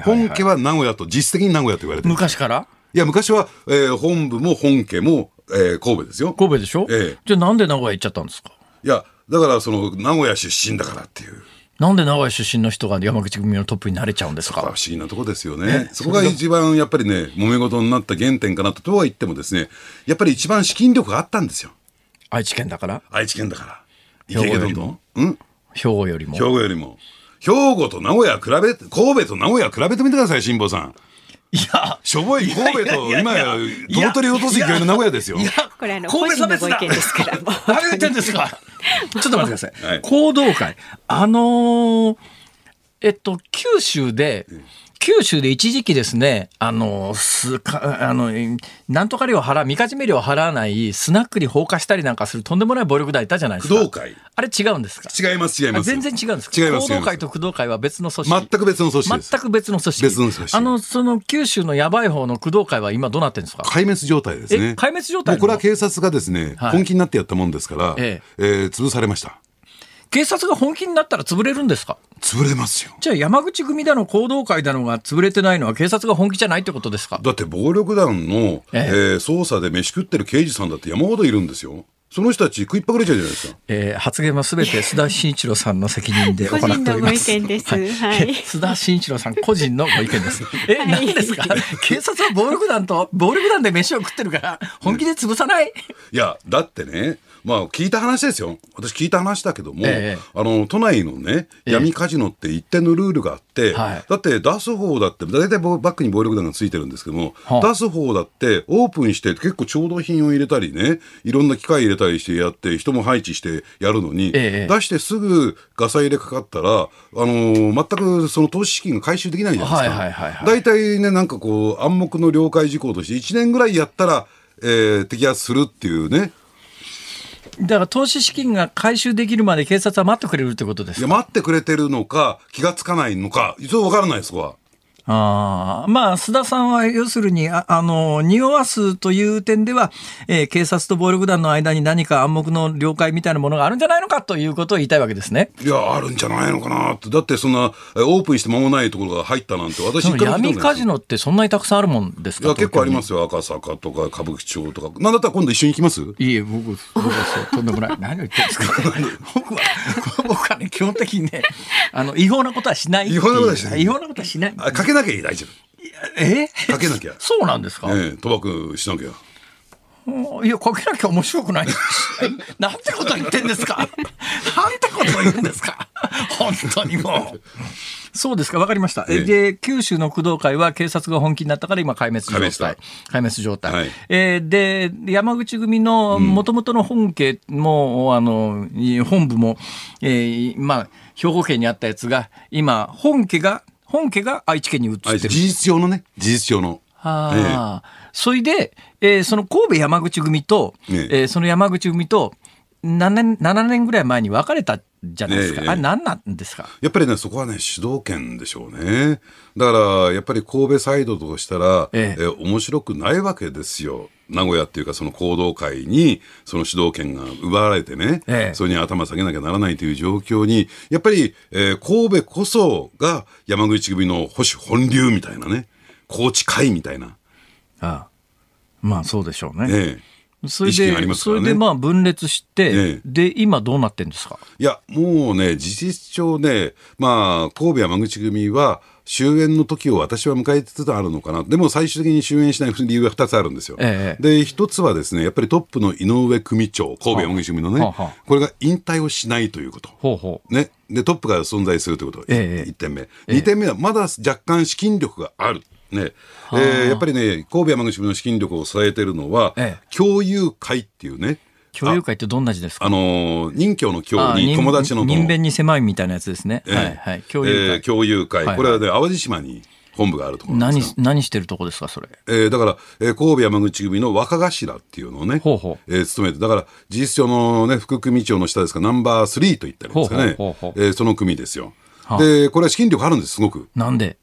本家は名古屋と実質的に名古屋と言われてる。昔から？いや昔は、えー本部も本家も、えー神戸ですよ。神戸でしょ、ええ。じゃあなんで名古屋行っちゃったんですか？いやだからその名古屋出身だからっていう。なんで名古屋出身の人が山口組のトップになれちゃうんです不思か議なとこですよね。そこが一番やっぱりね揉め事になった原点かなととは言ってもですねやっぱり一番資金力があったんですよ。愛知県だから？愛知県だから。兵庫よりも？兵庫よりも？兵庫よりも。兵庫と名古屋比べて、神戸と名古屋比べてみてください、辛坊さん。いやしょぼい神戸と、今や、飛取り落とす勢いの名古屋ですよ。いやこれあの神戸差別だ。個人のご意見ですからもう。[LAUGHS] 何言ってんですか？[LAUGHS] ちょっと待ってください、はい。行動会。あのーえっと九州で九州で一時期ですね、あの、すか、あの、なんとか料払う、みかじめ料払わないスナックに放火したりなんかするとんでもない暴力団いたじゃないですか。工藤会。あれ違うんですか？違います、違いあます。全然違うんですか？違います行動会と工藤会は別の組織。全く別の組織です。全く別の組織。別の組織あの、その九州のやばい方の工藤会は今どうなってるんですか？壊滅状態ですえ、ね。壊滅状態これは警察がですね、はい本気になってやったもんですから、ええー潰されました。警察が本気になったら潰れるんですか？潰れますよ。じゃあ山口組だの行動会だのが潰れてないのは警察が本気じゃないってことですか？だって暴力団の、ええー捜査で飯食ってる刑事さんだって山ほどいるんですよ。その人たち食いっぱぐれちゃうじゃないですか。えー発言はすべて須田慎一郎さんの責任で行っております。個人のご意見ですはい [LAUGHS] 須田慎一郎さん個人のご意見です。え、はい何ですか？警察は暴力団と、暴力団で飯を食ってるから、本気で潰さない？いや、だってね、まあ聞いた話ですよ。私聞いた話だけども、ええ。あの、都内のね、ええ。闇カジノって一定のルールがあって、はい。だって出す方だって、大体バックに暴力団がついてるんですけども、はあ出す方だってオープンして結構調度品を入れたりね、いろんな機械入れたりしてやって、人も配置してやるのに、ええ。出してすぐガサ入れかかったら、あのー全くその投資資金が回収できないじゃないですか。はいはいはいはい。大体ね、なんかこう、暗黙の了解事項として1年ぐらいやったら、えー摘発するっていうね、だから投資資金が回収できるまで警察は待ってくれるってことですいや、待ってくれてるのか、気がつかないのか、一応わからないです、そこは。ああ、まあ、須田さんは要するに、ああの、匂わすという点では、えー警察と暴力団の間に何か暗黙の了解みたいなものがあるんじゃないのかということを言いたいわけですね。いや、あるんじゃないのかなって。だって、そんな、えオープンして間もないところが入ったなんて、私闇カジノってそんなにたくさんあるもんですかいや、結構あります。すよ。赤坂とか歌舞伎町とか。なんだったら今度一緒に行きます？いいえ、僕、僕はとんでもない。[LAUGHS] 何を言ってるんですか？[LAUGHS] 僕は、[LAUGHS] 僕はね、基本的にね、あの、違法なことはしない。違法なことはしない違法なことはしない。あかけなきゃ大丈え？夫。かけなきゃ。そうなんですか、ええ、賭博しなきゃ。いや、かけなきゃ面白くない。[LAUGHS] なんてこと言ってんですか？なんてこと言うんですか？本当にもう。そうですか、わかりました。えええで、九州の工藤会は警察が本気になったから今壊滅状態。壊滅状態。はいえーで、山口組の元々の本家も、あの、本部も、えーまあ、兵庫県にあったやつが、今、本家が、本家が愛知県に移ってる。あ事実上のね、事実上の。ああ、それで、えーその神戸山口組と、えええーその山口組と7年、7年ぐらい前に別れたじゃないですか。ええあれ何なんですか？やっぱりね、そこはね、主導権でしょうね。だから、やっぱり神戸サイドとしたら、えええ面白くないわけですよ。名古屋っていうか、その行動会に、その主導権が奪われてね、ええ。それに頭下げなきゃならないという状況に、やっぱり、えー神戸こそが山口組の保守本流みたいなね、高知会みたいな。ああ。まあそうでしょうね。ええ。それで、ね。それでまあ分裂して、ええ。で、今どうなってんですか？いや、もうね、事実上ね、まあ、神戸山口組は、終焉の時を私は迎えつつあるのかな。でも最終的に終焉しない理由が2つあるんですよ。ええで、一つはですね、やっぱりトップの井上組長、神戸山口組のね、はあはあこれが引退をしないということ。ほうほう。ね。で、トップが存在するということ。ええ1点目。2点目は、まだ若干資金力がある。ね。えーやっぱりね、神戸山口組の資金力を支えてるのは、ええ共有会っていうね、共有会ってどんな字ですか？あのー任教の教に友達の人弁に狭いみたいなやつですね。ええはいはい。共有会。えー共有会、これはね、淡路島に本部があるところ何。何してるとこですかそれ？えーだから、えー神戸山口組の若頭っていうのをね、ほうほうえー務めて、だから、事実上のね、副組長の下ですか、ナンバー3と言ったらですかね、ほうほうほうほうえーその組ですよ。はあで、これは資金力あるんです、すごく。なんで？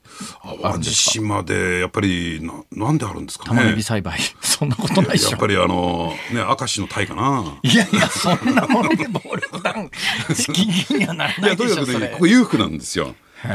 淡路島で、やっぱり、ななんであるんですか玉ねぎね。栽培。[LAUGHS] そんなことないでしょやっぱ。りあのね、明石の隊かな。いやいや、そんなもので暴力団、資金源にはならいや、ないでしょ、とにかくね、こ。こ裕福なんですよ。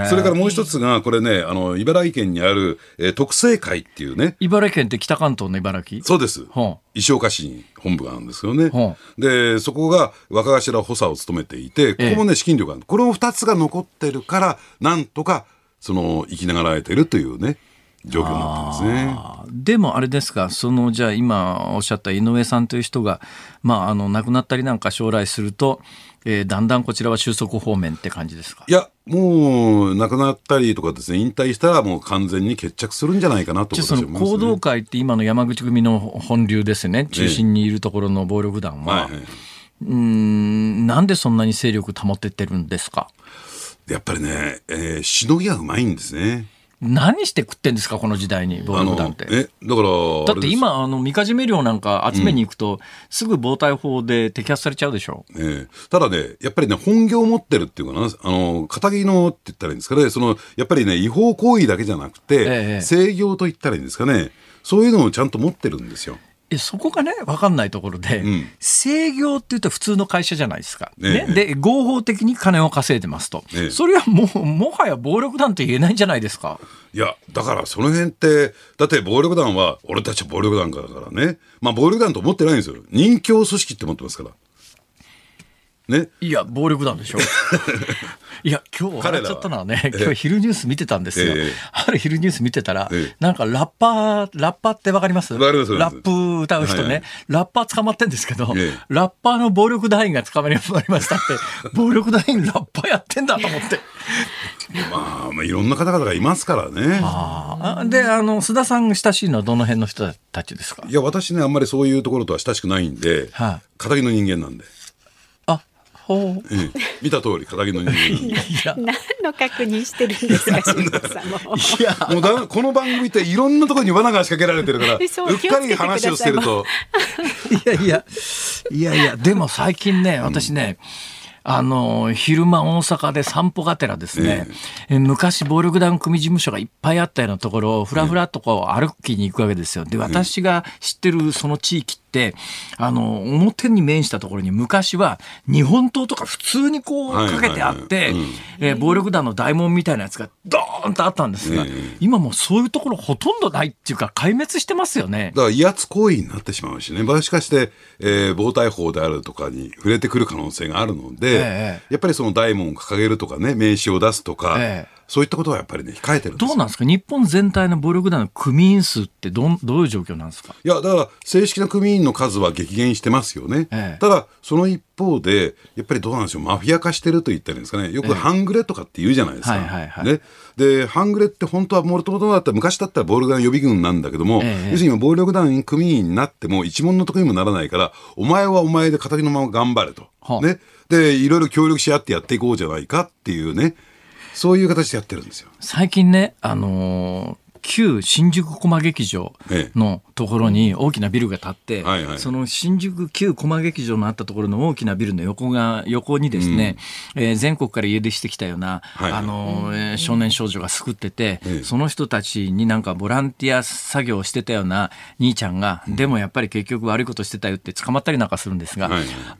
それからもう一つが、これね、あの、茨城県にある、えー特製会っていうね、茨城県って北関東の茨城？そうです。は石岡市に本部があるんですけどね。はで、そこが若頭補佐を務めていて、ここもね、資金力がある。この二つが残ってるから、なんとか、その、生きながらえてるというね、状況になってるんですね。あでもあれですか、そのじゃあ今おっしゃった井上さんという人が、まあ、あの亡くなったりなんか将来すると、えーだんだんこちらは収束方面って感じですか？い。や、もう、亡くなったりとかですね、引退したらもう完全に決着するんじゃないかなとじゃあその私は思いますね行動会って今の山口組の本流ですよね、中心にいるところの暴力団は、はいはい。うーんなんでそんなに勢力保ってってるんですか？やっぱりね、えー、しのぎがうまいんですね。何して食ってんですかこの時代に暴力団って。え、だから、だって今、あの、みかじめ料なんか集めに行くと、すぐ暴対法で摘発されちゃうでしょ。ええ。ただね、やっぱりね、本業を持ってるっていうかな、あの、肩着のって言ったらいいんですかね、その、やっぱりね、違法行為だけじゃなくて、ええ。制業と言ったらいいんですかね、そういうのをちゃんと持ってるんですよ。えそこがね、分かんないところで、ん制業っていうと普通の会社じゃないですか。ねええで、合法的に金を稼いでますと。ええそれはもう、もはや暴力団と言えないんじゃないですか。いや、だからその辺って、だって暴力団は、俺たちは暴力団だからね、まあ暴力団と思ってないんですよ。人教組織って思ってますから。ね。いや、暴力団でしょ。[LAUGHS] いや、今日笑っちゃったのはね、今日昼ニュース見てたんですよ。ええある昼ニュース見てたら、ええなんかラッパー、ラッパーってわかります？ラップ歌う人ね、はいはいラッパー捕まってんですけど、ええラッパーの暴力団員が捕まりましたって、[LAUGHS] 暴力団員ラッパーやってんだと思って。まあ、まあ、いろんな方々がいますからね。あーで、あの、須田さんが親しいのはどの辺の人たちですか？いや、私ね、あんまりそういうところとは親しくないんで、はい仇の人間なんで。あ、ほう。ええ。見た通り、仇の人間何の確認してるんですか、辛坊さんも。いや、もうだこの番組っていろんなところに罠が仕掛けられてるから、うっかり話をしてると、いやいや、いやいや、でも最近ね、私ね、あの、昼間大阪で散歩がてらですね、え昔暴力団組事務所がいっぱいあったようなところをふらふらっとこう歩きに行くわけですよ。で、私が知ってるその地域って、あの、表に面したところに昔は日本刀とか普通にこうはいかけてあってえー暴力団の大門みたいなやつがドーンとあったんですがええ、今もうそういうところほとんどないっていうか壊滅してますよね。だから威圧行為になってしまうしね、もしかして、えー、暴対法であるとかに触れてくる可能性があるので、ええ。やっぱりその大門を掲げるとかね、名刺を出すとか、ええそういったことはやっぱりね、控えてるどうなんですか？日本全体の暴力団の組員数ってどんどういう状況なんですか？いや、だから、正式な組員の数は激減してますよね。ええただ、その一方で、やっぱりどうなんでしょう、マフィア化してると言ったらいいんですかね？よく半グレとかって言うじゃないですか。ね。で、半グレって本当はもともとだったら、昔だったら暴力団予備軍なんだけども、ええ要するに暴力団組員になっても一文の得にもならないから、お前はお前で敵のまま頑張れと。はあね。で、いろいろ協力し合ってやっていこうじゃないかっていうね、そういう形でやってるんですよ。最近ね、あの旧新宿コマ劇場のところに大きなビルが建って、その新宿旧コマ劇場のあったところの大きなビルの横が横にですね、えー全国から家出してきたような、あのーえー少年少女が救ってて、ええ。その人たちになんかボランティア作業をしてたような兄ちゃんが、でもやっぱり結局悪いことしてたよって捕まったりなんかするんですが、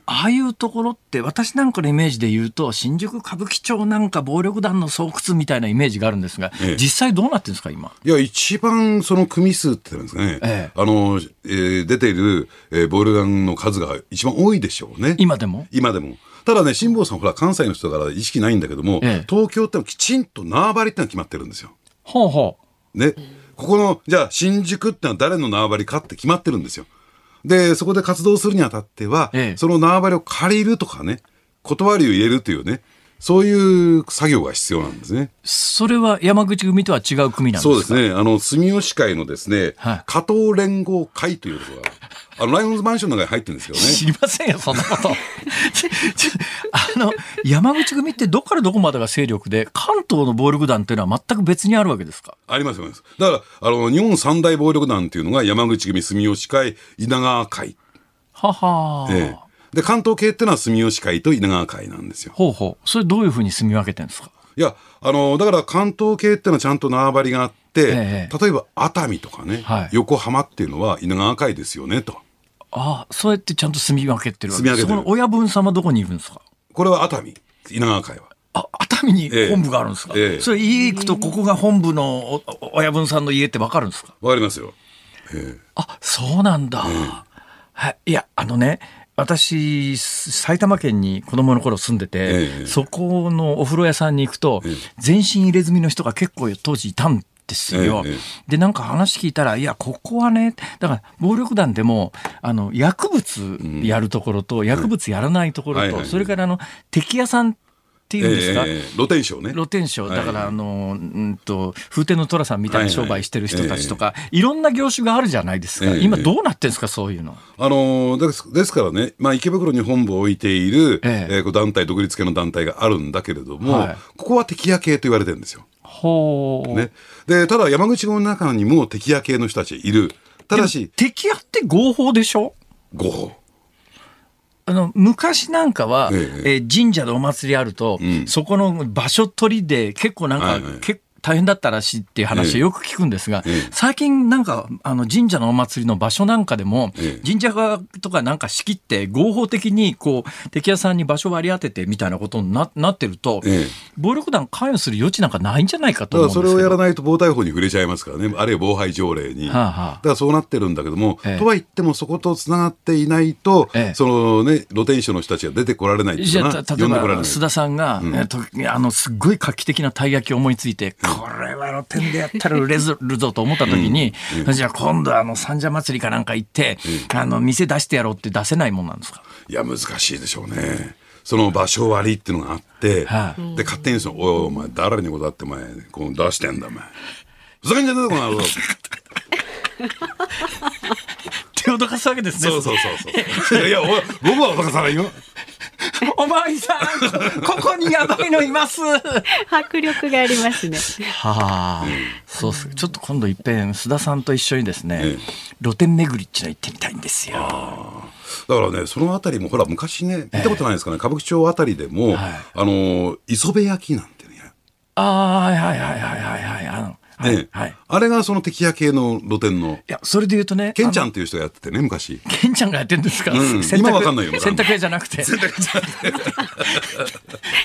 ああいうところって私なんかのイメージで言うと新宿歌舞伎町なんか暴力団の巣窟みたいなイメージがあるんですが、ええ。実際どうなってるんですか今？いや、一番その組数って言うんですかね、ええあの、えー出ている、えーボールガンの数が一番多いでしょうね。今でも？今でも。ただね、辛坊さん、ほら、関西の人だから意識ないんだけども、ええ東京ってのはきちんと縄張りってのは決まってるんですよ。ほうほう。ね。ここの、じゃあ、新宿ってのは誰の縄張りかって決まってるんですよ。で、そこで活動するにあたっては、ええその縄張りを借りるとかね、断りを入れるというね、そういう作業が必要なんですね。それは山口組とは違う組なんですか？そうですね。あの、住吉会のですね、はい加藤連合会というところが、あの、ライオンズマンションの中に入ってるんですよね。知りませんよ、そんなこと。[LAUGHS] あの、山口組ってどこからどこまでが勢力で、関東の暴力団っていうのは全く別にあるわけですか？ありますあります。だから、あの、日本三大暴力団っていうのが山口組、住吉会、稲川会。はは、ええで、関東系っていうのは住吉会と稲川会なんですよ。ほうほう。それどういうふうに住み分けてるんですか？いや、あの、だから関東系っていうのはちゃんと縄張りがあって、ええ例えば熱海とかね、はい横浜っていうのは稲川会ですよね、と。ああ、そうやってちゃんと住み分けてるわけ住み分けてるそこの親分様どこにいるんですか？これは熱海、稲川会は。あ、熱海にええ本部があるんですか、ええそれ家行くとここが本部の親分さんの家ってわかるんですか？わかりますよ。ええあ、そうなんだ。はい。いや、あのね、私、埼玉県に子供の頃住んでて、ええ。そこのお風呂屋さんに行くと、ええ。全身入れ墨の人が結構当時いたんですよ。で、なんか話聞いたら、いや、ここはね、だから暴力団でも、あの、薬物やるところと、薬物やらないところと、それからあの、敵屋さんっていうんですか、ええええ露天商ね。露天商。はい。だからあの、うんと風天の寅さんみたいな商売してる人たちとか、いろんな業種があるじゃないですか、ええ今どうなってんですか？そういうの。あのーですですからね、まあ、池袋に本部を置いている、ええ。えー団体、独立系の団体があるんだけれども、はい。ここは敵屋系と言われてるんですよ。ほう、ね、でただ、山口の中にも敵屋系の人たちいる。ただし、敵屋って合法でしょ？合法。あの昔なんかは、ええ。えー神社でお祭りあると、ん。そこの場所取りで結構なんか、結大変だったらしいっていう話をよく聞くんですが、ええ。最近なんかあの神社のお祭りの場所なんかでも、ええ。神社側とかなんか仕切って合法的にこう敵屋さんに場所割り当ててみたいなことにななってると、ええ。暴力団関与する余地なんかないんじゃないかと思うんですけど。それをやらないと防対法に触れちゃいますからね、あるいは防犯条例に。はあはあ。だからそうなってるんだけども、ええ。とは言ってもそことつながっていないと、ええ。そのね、露天商の人たちが出てこられないっていうかな、じゃあた例え。ば須田さんが、えっとあのすっごい画期的なたい焼きを思いついて、これは露店でやったら売れるぞと思った時に、じゃあ今度あの三社祭りかなんか行って、あの店出してやろうって出せないもんなんですか？いや、難しいでしょうね。その場所割りっていうのがあって、はで、勝手にその、おいおいお前、誰にこだってお前、こう出してんだ、お前。ふざけんじゃねえぞ、この野郎。手をどかすわけですね。そうそうそうそう。いや、お僕は脅かさないよ。おまわりさん、ここにやばいのいます。は迫力がありますね。あ、そうっす。ちょっと今度いっぺん須田さんと一緒にですね、え露店巡りっていうの行ってみたいんですよ。だからね、そのあたりも、ほら、昔ね、見たことないですかね、歌舞伎町あたりでも、はいあの、磯辺焼きなんてね、ああ、はいはいはいはいはいはい。あの、はい、ねはい。いあれがその敵屋系の露店の、や、それで言うとね、ケンちゃん。んっていう人がやっててね、昔。ケンちゃんがやってんですか、うん。[LAUGHS] 洗濯今わかんないよ洗濯屋じゃなくて。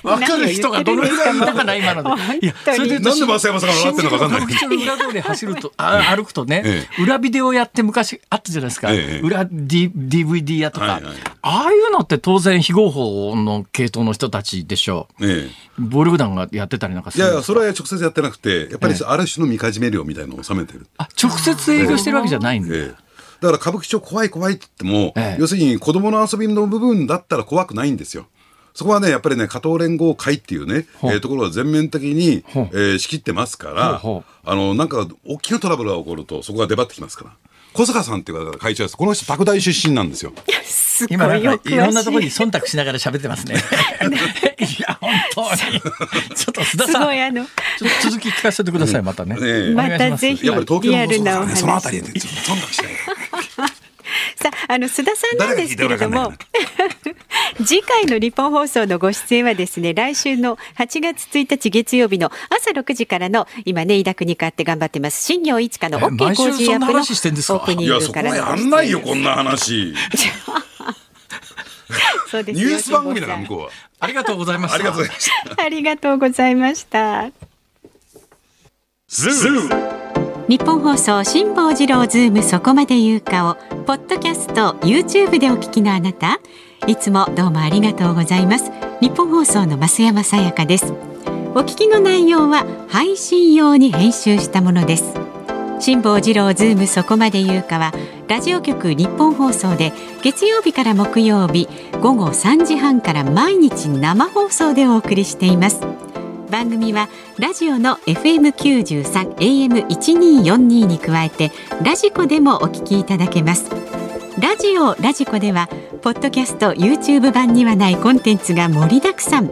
わかる人がどのぐらいいたかな、今ので。[LAUGHS] いや、それで言うとなんで増山さんが笑ってんのかわかんない。新宿の歌舞伎町の裏通り走ると、あ歩くとね、え裏ビデオやって昔あったじゃないですか。ええ。裏、D、DVD 屋とか、はいはい。ああいうのって当然非合法の系統の人たちでしょう。ええ。暴力団がやってたりなんかすいやいや、るんですか？それは直接やってなくて、やっぱりある種のみかじめ料みたいなのを納めてる。あ、直接営業してるわけじゃないんだ。ええだから歌舞伎町怖い怖いって言っても、ええ要するに子供の遊びの部分だったら怖くないんですよ。そこはね、やっぱりね、加藤連合会っていうね、えーところは全面的に、えー仕切ってますから、ほうほあの、なんか、大きなトラブルが起こると、そこが出張ってきますから。小坂さんっていう方が会長です。この人、拓大出身なんですよ。すごい今なんかよいろんなところ。に忖度しながら喋ってますね。[LAUGHS] [LAUGHS] いや、本当に。ちょっと須田すさん、ごいあのちょっと続き聞かせてください、またね。またぜひやっぱり東京の放送だからね、リアルなお話そのあたりで、ちょっと忖度しない。[LAUGHS] さあ、あの須田さんなんですけれども次回の日本放送のご出演はですね、来週の8月1日月曜日の朝6時からの今ね、飯田君に代わって頑張ってます新業一華のえ OK 工事アップのオそんな話してんですか？ープニいや、そこングからはやのご出演んないよ、こんな話。[LAUGHS] そうですよニュース番組だから、向こうは。ありがとうございました。ありがとうございました。[LAUGHS] ありがとうございました。ズーム日本放送辛坊治郎ズームそこまで言うかをポッドキャスト YouTube でお聞きのあなたいつもどうもありがとうございます日本放送の増山さやかですお聞きの内容は配信用に編集したものです辛坊治郎ズームそこまで言うかはラジオ局日本放送で月曜日から木曜日午後3時半から毎日生放送でお送りしています。番組はラジオの FM93 AM1242 に加えてラジコでもお聞きいただけます。ラジオラジコではポッドキャスト YouTube 版にはないコンテンツが盛りだくさん。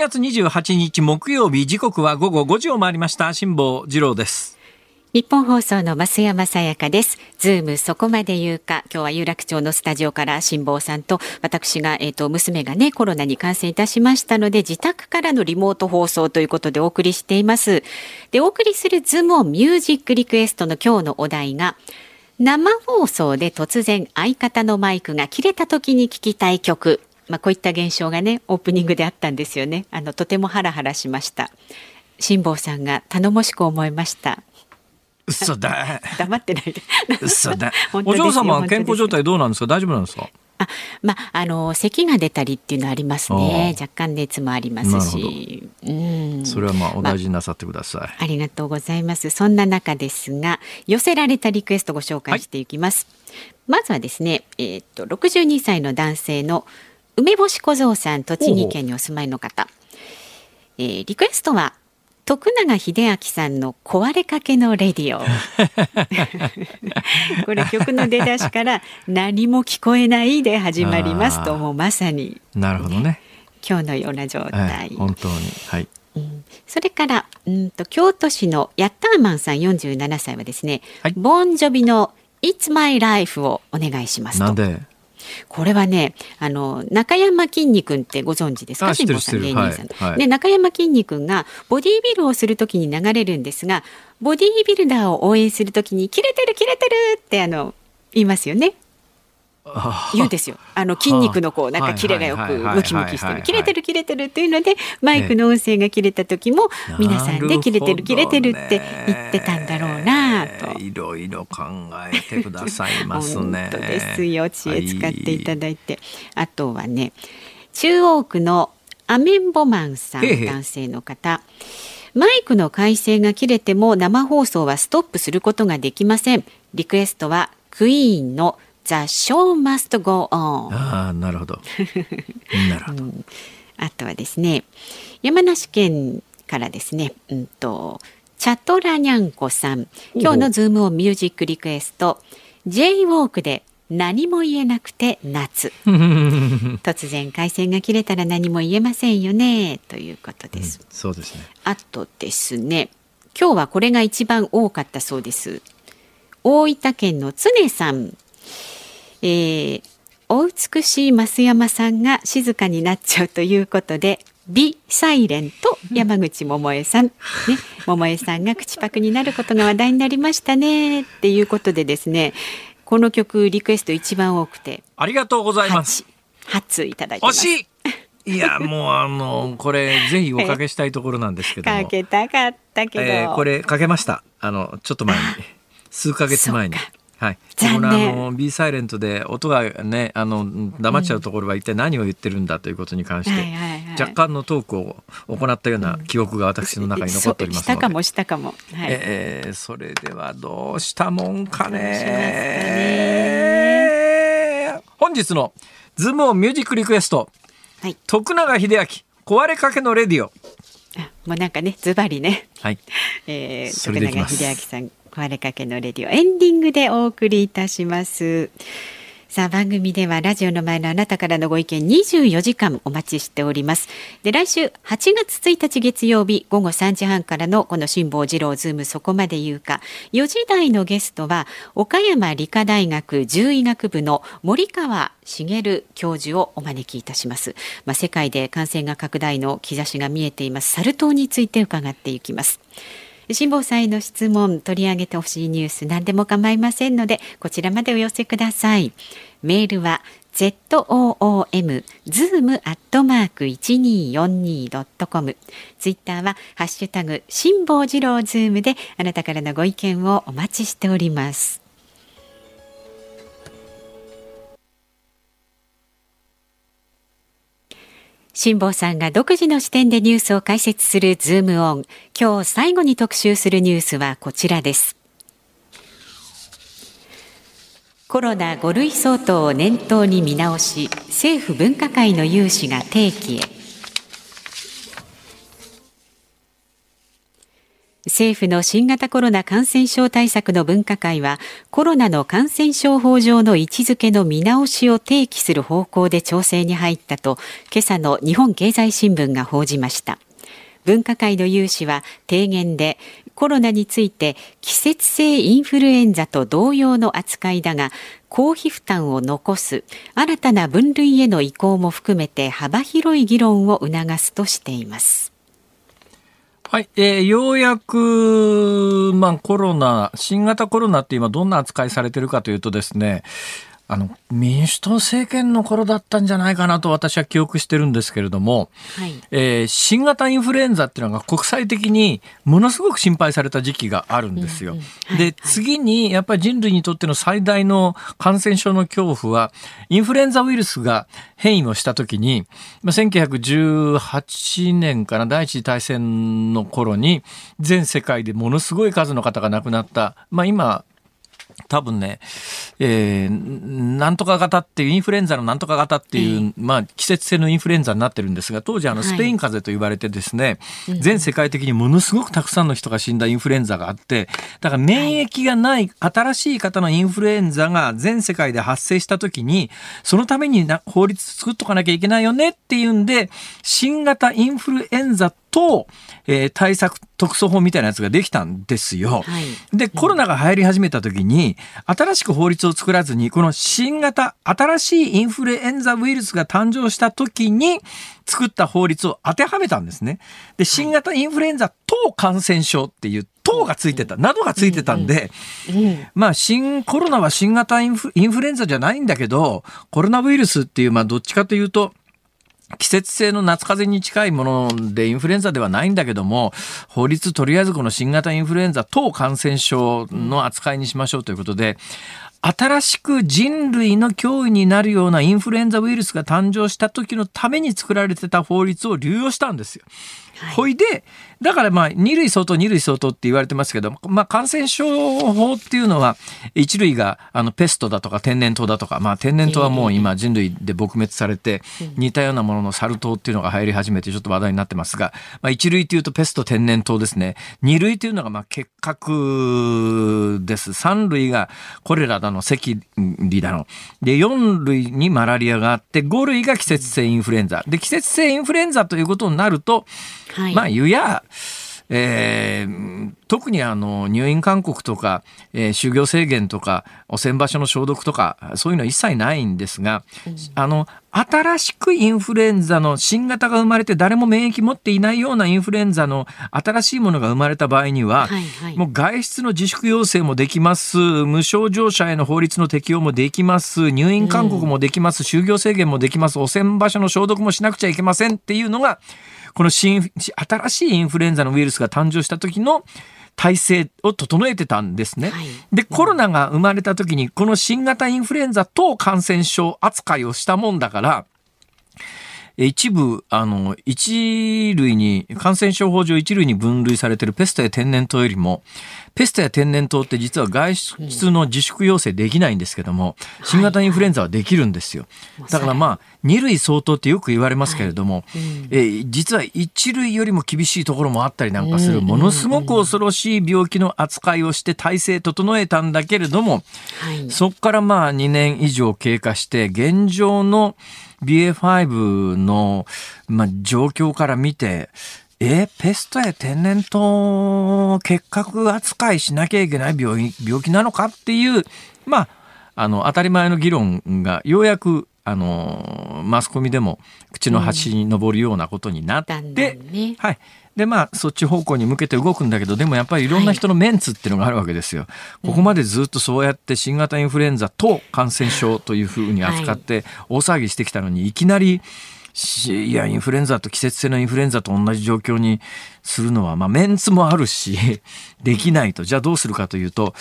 月28日木曜日時刻は午後5時を回りました辛坊治郎です日本放送の増山さやかです。ズームそこまで言うか。今日は有楽町のスタジオから辛坊さんと私が、えっ、と、娘がね、コロナに感染いたしましたので、自宅からのリモート放送ということでお送りしています。で、お送りするズームオンミュージックリクエストの今日のお題が、生放送で突然相方のマイクが切れた時に聴きたい曲。まあ、こういった現象がね、オープニングであったんですよね。あの、とてもハラハラしました。辛坊さんが頼もしく思いました。嘘だ [LAUGHS] 黙ってないで。嘘だ [LAUGHS] お嬢様は健康状態どうなんですか？大丈夫なんですか？あ、まあ、あの咳が出たりっていうのはありますね。ああ若干熱もありますし。うん。それはまあお大事になさってください、ありがとうございます。そんな中ですが、寄せられたリクエストご紹介していきます。まずはですね、えーっと62歳の男性の梅干し小僧さん、栃木県にお住まいの方。えーリクエストは徳永英明さんの壊れかけのレディオ。[LAUGHS] これ曲の出だしから何も聞こえないで始まりますともうまさに [LAUGHS] なるほどね、今日のような状え態。え本当にはいうんそれからうんと京都市のヤッターマンさん47歳はですね、はいボンジョビの It's My Life をお願いしますと。なんで？これはね、あの中山きんに君ってご存知ですか？辛坊さん芸人さん。はいはいで中山きんに君がボディービルをするときに流れるんですが、ボディービルダーを応援するときに切れてる切れてるってあの言いますよね。あ言うんですよ。あの筋肉のこうなんかキレがよくムキムキしてる。切れてる切れてるっていうのでマイクの音声が切れた時も皆さんで切れてる切れてるって言ってたんだろうなと。いろいろ考えてくださいますね。本当ですよ。知恵使っていただいて、あとはね中央区のアメンボマンさん男性の方。マイクの回線が切れても生放送はストップすることができません。リクエストはクイーンの The Show Must Go On. ああなるほど。なるほど、[LAUGHS] あとはですね山梨県からですね、うんとチャトラニャンコさん。今日のズームオンミュージックリクエスト J ウォークで何も言えなくて夏。[LAUGHS] 突然回線が切れたら何も言えませんよね。ということです、そうですね。あとですね今日はこれが一番多かったそうです。大分県の常さん、えーお美しい増山さんが静かになっちゃうということで美サイレンと山口百恵さん、ね、[LAUGHS] 百恵さんが口パクになることが話題になりましたねっていうことでですねこの曲リクエスト一番多くてありがとうございます。8通いただいてますい。いやもうあのこれぜひおかけしたいところなんですけども。かけたかったけど、えーこれかけました。あのちょっと前に数ヶ月前に。はい。残念。このあの B サイレントで音がねあの黙っちゃうところは一体何を言ってるんだということに関して、はいはいはい。若干のトークを行ったような記憶が私の中に残っておりますので。したかもしたかも。はい。えーそれではどうしたもんかね。本日のズームオンミュージックリクエスト。はい。徳永英明壊れかけのレディオ。あもうなんかねズバリね、はい。[LAUGHS] えー、徳永英明さん壊れかけのレディオエンディングでお送りいたします。さあ番組ではラジオの前のあなたからのご意見24時間お待ちしております。で来週8月1日月曜日午後3時半からのこの辛坊治郎ズームそこまで言うか4時台のゲストは岡山理科大学獣医学部の森川茂教授をお招きいたします。まあ世界で感染が拡大の兆しが見えていますサル痘について伺っていきます。辛坊さんへの質問取り上げてほしいニュース何でも構いませんのでこちらまでお寄せください。メールは zoom zoom アットマーク一二四二ドットコム。ツイッターはハッシュタグ辛坊治郎ズームであなたからのご意見をお待ちしております。辛坊さんが独自の視点でニュースを解説するズームオン。今日最後に特集するニュースはこちらです。コロナ5類相当を念頭に見直し、政府分科会の有志が提起へ。政府の新型コロナ感染症対策の分科会はコロナの感染症法上の位置づけの見直しを提起する方向で調整に入ったと今朝の日本経済新聞が報じました。分科会の有志は提言でコロナについて季節性インフルエンザと同様の扱いだが公費負担を残す新たな分類への移行も含めて幅広い議論を促すとしています。はい、えーようやく、まあ、コロナ、新型コロナって今どんな扱いされてるかというとですね、あの、民主党政権の頃だったんじゃないかなと私は記憶してるんですけれども、はいえー新型インフルエンザっていうのが国際的にものすごく心配された時期があるんですよ。うんうんはいで、はい次にやっぱり人類にとっての最大の感染症の恐怖は、インフルエンザウイルスが変異をした時に、まあ1918年から第一次大戦の頃に全世界でものすごい数の方が亡くなった。まあ今、多分ね、えーなんとか型っていうインフルエンザのなんとか型っていう、まあ季節性のインフルエンザになってるんですが当時あのはい。スペイン風邪と言われてですね、全世界的にものすごくたくさんの人が死んだインフルエンザがあってだから免疫がない新しい型のインフルエンザが全世界で発生した時にそのためにな法律作っとかなきゃいけないよねっていうんで新型インフルエンザと、えー対策特措法みたいなやつができたんですよ。はい。で、コロナが流行り始めた時に、新しく法律を作らずに、この新型、新しいインフルエンザウイルスが誕生した時に作った法律を当てはめたんですね。で、新型インフルエンザ等感染症っていう、等がついてた、などがついてたんで、うん。まあ、新コロナは新型インフインフルエンザじゃないんだけど、コロナウイルスっていう、まあ、どっちかというと、季節性の夏風邪に近いものでインフルエンザではないんだけども法律とりあえずこの新型インフルエンザ等感染症の扱いにしましょうということで新しく人類の脅威になるようなインフルエンザウイルスが誕生した時のために作られてた法律を流用したんですよ。ほいでだからまあ二類相当二類相当って言われてますけど、まあ、感染症法っていうのは一類があのペストだとか天然痘だとか、まあ、天然痘はもう今人類で撲滅されて似たようなもののサル痘っていうのが流行り始めてちょっと話題になってますが、まあ、一類っていうとペスト天然痘ですね。二類っていうのがまあ結核です。三類がコレラだの赤痢だの。で四類にマラリアがあって5類が季節性インフルエンザ。で季節性インフルエンザということになると、はい、まあ言うやえー、特にあの入院勧告とか、えー、就業制限とか汚染場所の消毒とかそういうのは一切ないんですが、うん、あの新しくインフルエンザの新型が生まれて誰も免疫持っていないようなインフルエンザの新しいものが生まれた場合には、はいはい、もう外出の自粛要請もできます。無症状者への法律の適用もできます。入院勧告もできます、うん、就業制限もできます。汚染場所の消毒もしなくちゃいけませんっていうのがこの新新しいインフルエンザのウイルスが誕生した時の体制を整えてたんですね。はい、で、コロナが生まれた時に、この新型インフルエンザ等感染症扱いをしたもんだから、一部、あの、一類に、感染症法上一類に分類されているペストや天然痘よりも、ペストや天然痘って実は外出の自粛要請できないんですけども、新型インフルエンザはできるんですよ。だからまあ、2類相当ってよく言われますけれども、え実は1類よりも厳しいところもあったりなんかする、ものすごく恐ろしい病気の扱いをして体制整えたんだけれども、そこからまあ2年以上経過して、現状の BA.5 の、まあ、状況から見て、えー、ペストや天然痘結核扱いしなきゃいけない病病気なのかっていう、まあ、あの、当たり前の議論がようやくあのマスコミでも口の端に上るようなことになって、うんね、はい、でまあそっち方向に向けて動くんだけどでもやっぱりいろんな人のメンツっていうのがあるわけですよ。はい、ここまでずっとそうやって新型インフルエンザと感染症というふうに扱って大騒ぎしてきたのにいきなりいやインフルエンザと季節性のインフルエンザと同じ状況にするのは、まあ、メンツもあるし [LAUGHS] できないと。じゃあどうするかというと、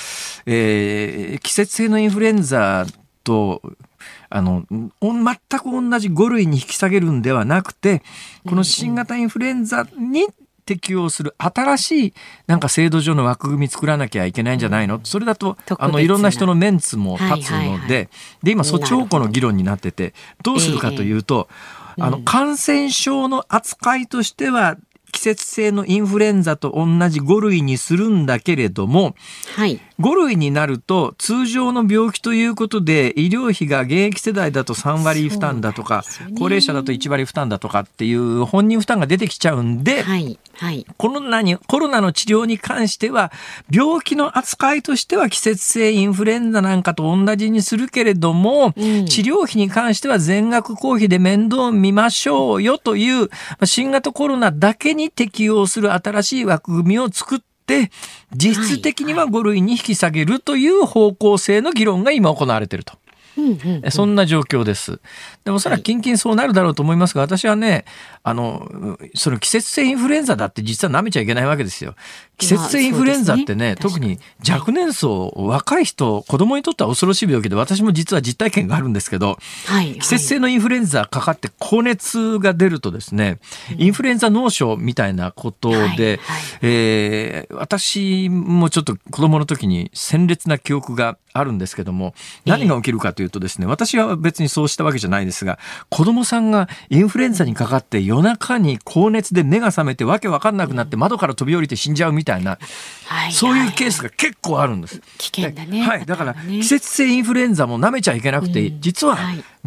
えー、季節性のインフルエンザとあの、全く同じ5類に引き下げるんではなくて、この新型インフルエンザに適用する新しいなんか制度上の枠組み作らなきゃいけないんじゃないの？それだとあのいろんな人のメンツも立つので,、で今そっち方向の議論になっててどうするかというと、あの感染症の扱いとしては季節性のインフルエンザと同じ5類にするんだけれども、はい、5類になると通常の病気ということで医療費が現役世代だと3割負担だとか、ね、高齢者だと1割負担だとかっていう本人負担が出てきちゃうんで、はいはい、コロナにコロナの治療に関しては病気の扱いとしては季節性インフルエンザなんかと同じにするけれども、うん、治療費に関しては全額公費で面倒見ましょうよという新型コロナだけに適用する新しい枠組みを作って、実質的には5類に引き下げるという方向性の議論が今行われていると。そんな状況です。でもおそらく近々そうなるだろうと思いますが、私はね、あの、その季節性インフルエンザだって実は舐めちゃいけないわけですよ。季節性インフルエンザってね、ね。特に若年層、若い人、子供にとっては恐ろしい病気で、私も実は実体験があるんですけど、はい、季節性のインフルエンザかかって高熱が出るとですね、インフルエンザ脳症みたいなことで、はいはい、えー、私もちょっと子供の時に鮮烈な記憶があるんですけども、何が起きるかというとですね、私は別にそうしたわけじゃないですが、子供さんがインフルエンザにかかって夜中に高熱で目が覚めてわけわかんなくなって窓から飛び降りて死んじゃうみたいな、そういうケースが結構あるんです。危険だね。はい。だから季節性インフルエンザも舐めちゃいけなくて、実は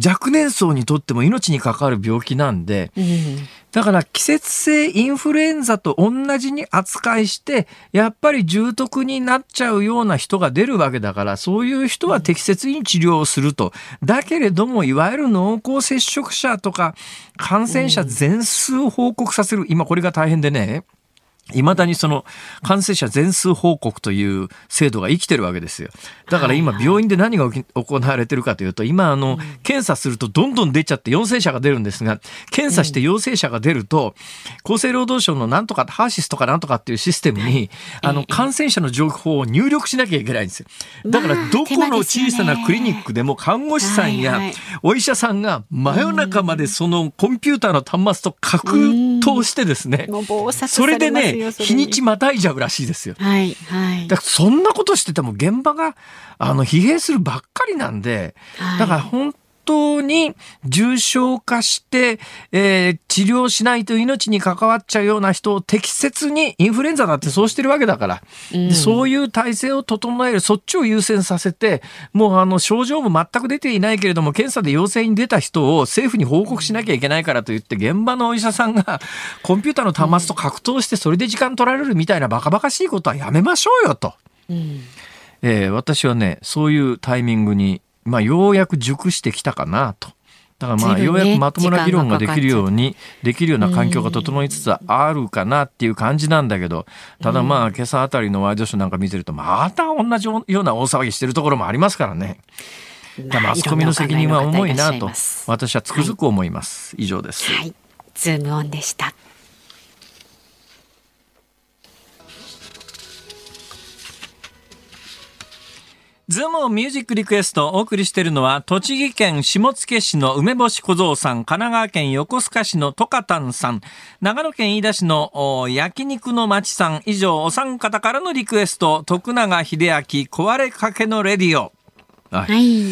若年層にとっても命に関わる病気なんで、だから季節性インフルエンザと同じに扱いして、やっぱり重篤になっちゃうような人が出るわけだから、そういう人は適切に治療をすると。だけれども、いわゆる濃厚接触者とか感染者全数報告させる、今これが大変でね、いまだにその感染者全数報告という制度が生きてるわけですよ。だから今病院で何が行われてるかというと、今あの、検査するとどんどん出ちゃって陽性者が出るんですが、検査して陽性者が出ると、厚生労働省のなんとか、ハーシスとかなんとかっていうシステムに、あの、感染者の情報を入力しなきゃいけないんですよ。だからどこの小さなクリニックでも看護師さんやお医者さんが真夜中までそのコンピューターの端末と格騰してですね、それでね日にちまたいじゃうらしいですよ。はいはい。だからそんなことしてても現場があの疲弊するばっかりなんで、はい。だから本当に重症化して、えー治療しないと命に関わっちゃうような人を適切にインフルエンザだってそうしてるわけだから、うん。でそういう体制を整えるそっちを優先させてもうあの症状も全く出ていないけれども検査で陽性に出た人を政府に報告しなきゃいけないからといって現場のお医者さんが [LAUGHS] コンピューターの端末と格闘してそれで時間取られるみたいなバカバカしいことはやめましょうよと。うん。えー私はねそういうタイミングに、まあ、ようやく熟してきたかなと。だからまあようやくまともな議論ができるよう時にできるような環境が整いつつあるかなっていう感じなんだけどただまあ今朝あたりのワイドショーなんか見てるとまた同じような大騒ぎしてるところもありますからね。だマスコミの責任は重いなと私はつくづく思います。以上です。はいズームオンでしたズームミュージックリクエストをお送りしているのは、栃木県下野市の梅干し小僧さん、神奈川県横須賀市のトカタンさん、長野県飯田市のお焼肉の町さん、以上お三方からのリクエスト、徳永秀明、壊れかけのレディオ。はい。はい。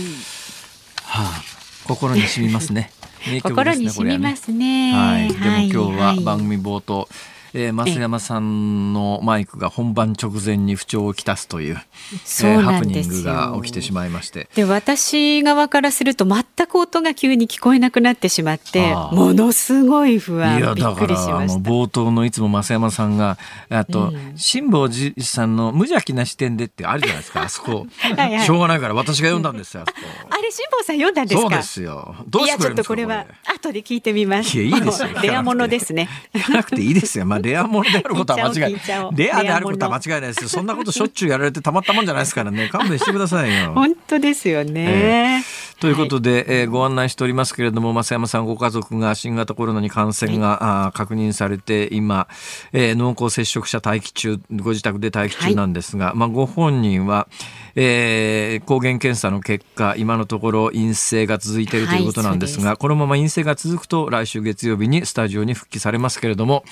はあ、心に染みますね。[LAUGHS] ね。心に染みますね。はい、でもはい。今日ははい。番組冒頭、えー、増山さんのマイクが本番直前に不調をきたすという、そうハプニングが起きてしまいまして。で私側からすると全く音が急に聞こえなくなってしまってものすごい不安。いやだから冒頭のいつも増山さんがあと、うん辛坊治さんの無邪気な視点でってあるじゃないですかあそこ。[LAUGHS] はいはい。しょうがないから私が読んだんですよあそこ。[LAUGHS] あれ辛坊さん読んだんですか？そうですよ。どうしてくれるんですかとこれは後で聞いてみます。いやいいですよ。レアものですね。[LAUGHS] なくていいですよ。まあ、レアものであることは間違いレアであることは間違いないですよ。そんなことしょっちゅうやられてたまったもんじゃないですからね。勘弁してくださいよ。[LAUGHS] 本当ですよね、ということで、えーご案内しておりますけれども、増山さんご家族が新型コロナに感染が、あー確認されて、今、えー濃厚接触者待機中、ご自宅で待機中なんですが、まあ、ご本人は、えー抗原検査の結果、今のところ陰性が続いているということなんですが、はいこのまま陰性が続くと、来週月曜日にスタジオに復帰されますけれども、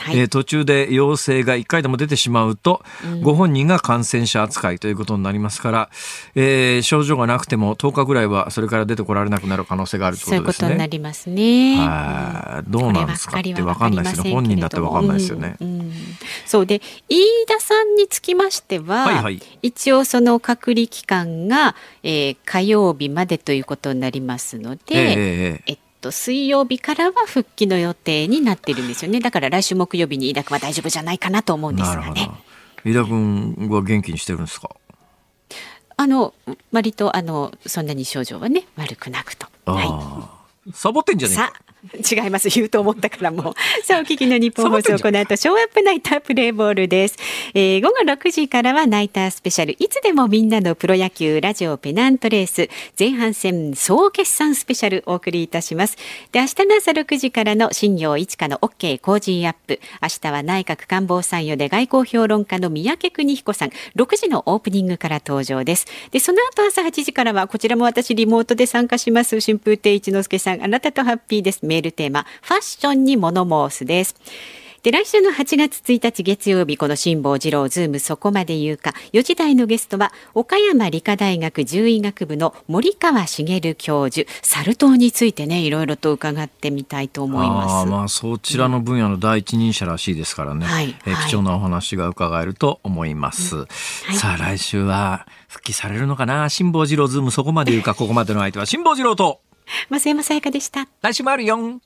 はい。えー途中で陽性が1回でも出てしまうと、ご本人が感染者扱いということになりますから、えー症状がなくても10日ぐらいはそれから出てこられなくなる可能性があるというそういうことですね。ことになりますね。はいどうなんですかって分かんないですよね。本人だって分かんないですよね。うんうんそうで飯田さんにつきましては、はいはい一応その隔離期間が、えー火曜日までということになりますので、えええええっと水曜日からは復帰の予定になってるんですよね。だから来週木曜日に飯田君は大丈夫じゃないかなと思うんですがね。。飯田君は元気にしてるんですか？あの割とあのそんなに症状はね悪くなくと。はい。サボってんじゃねえか違います。言うと思ったからもう。[LAUGHS] さあお聞きの日本放送この後ショーアップナイタープレーボールです、えー、午後6時からはナイタースペシャル。いつでもみんなのプロ野球ラジオペナントレース。前半戦総決算スペシャルお送りいたします。で明日の朝6時からの新業一華の OK 工事アップ。明日は内閣官房参与で外交評論家の宮家邦彦さん。6時のオープニングから登場です。でその後朝8時からはこちらも私リモートで参加します。春風亭一之輔さん。あなたとハッピーですメールテーマファッションに物申すです。で来週の8月1日月曜日この辛坊治郎ズームそこまで言うか。4時台のゲストは岡山理科大学獣医学部の森川茂教授サル痘についてねいろいろと伺ってみたいと思いあます。あまあそちらの分野の第一人者らしいですからね、はいはい。えー貴重なお話が伺えると思います、い。さあ来週は復帰されるのかな？辛坊治郎ズームそこまで言うかここまでの相手は辛坊治郎と増山さやかでした。来週もあるよん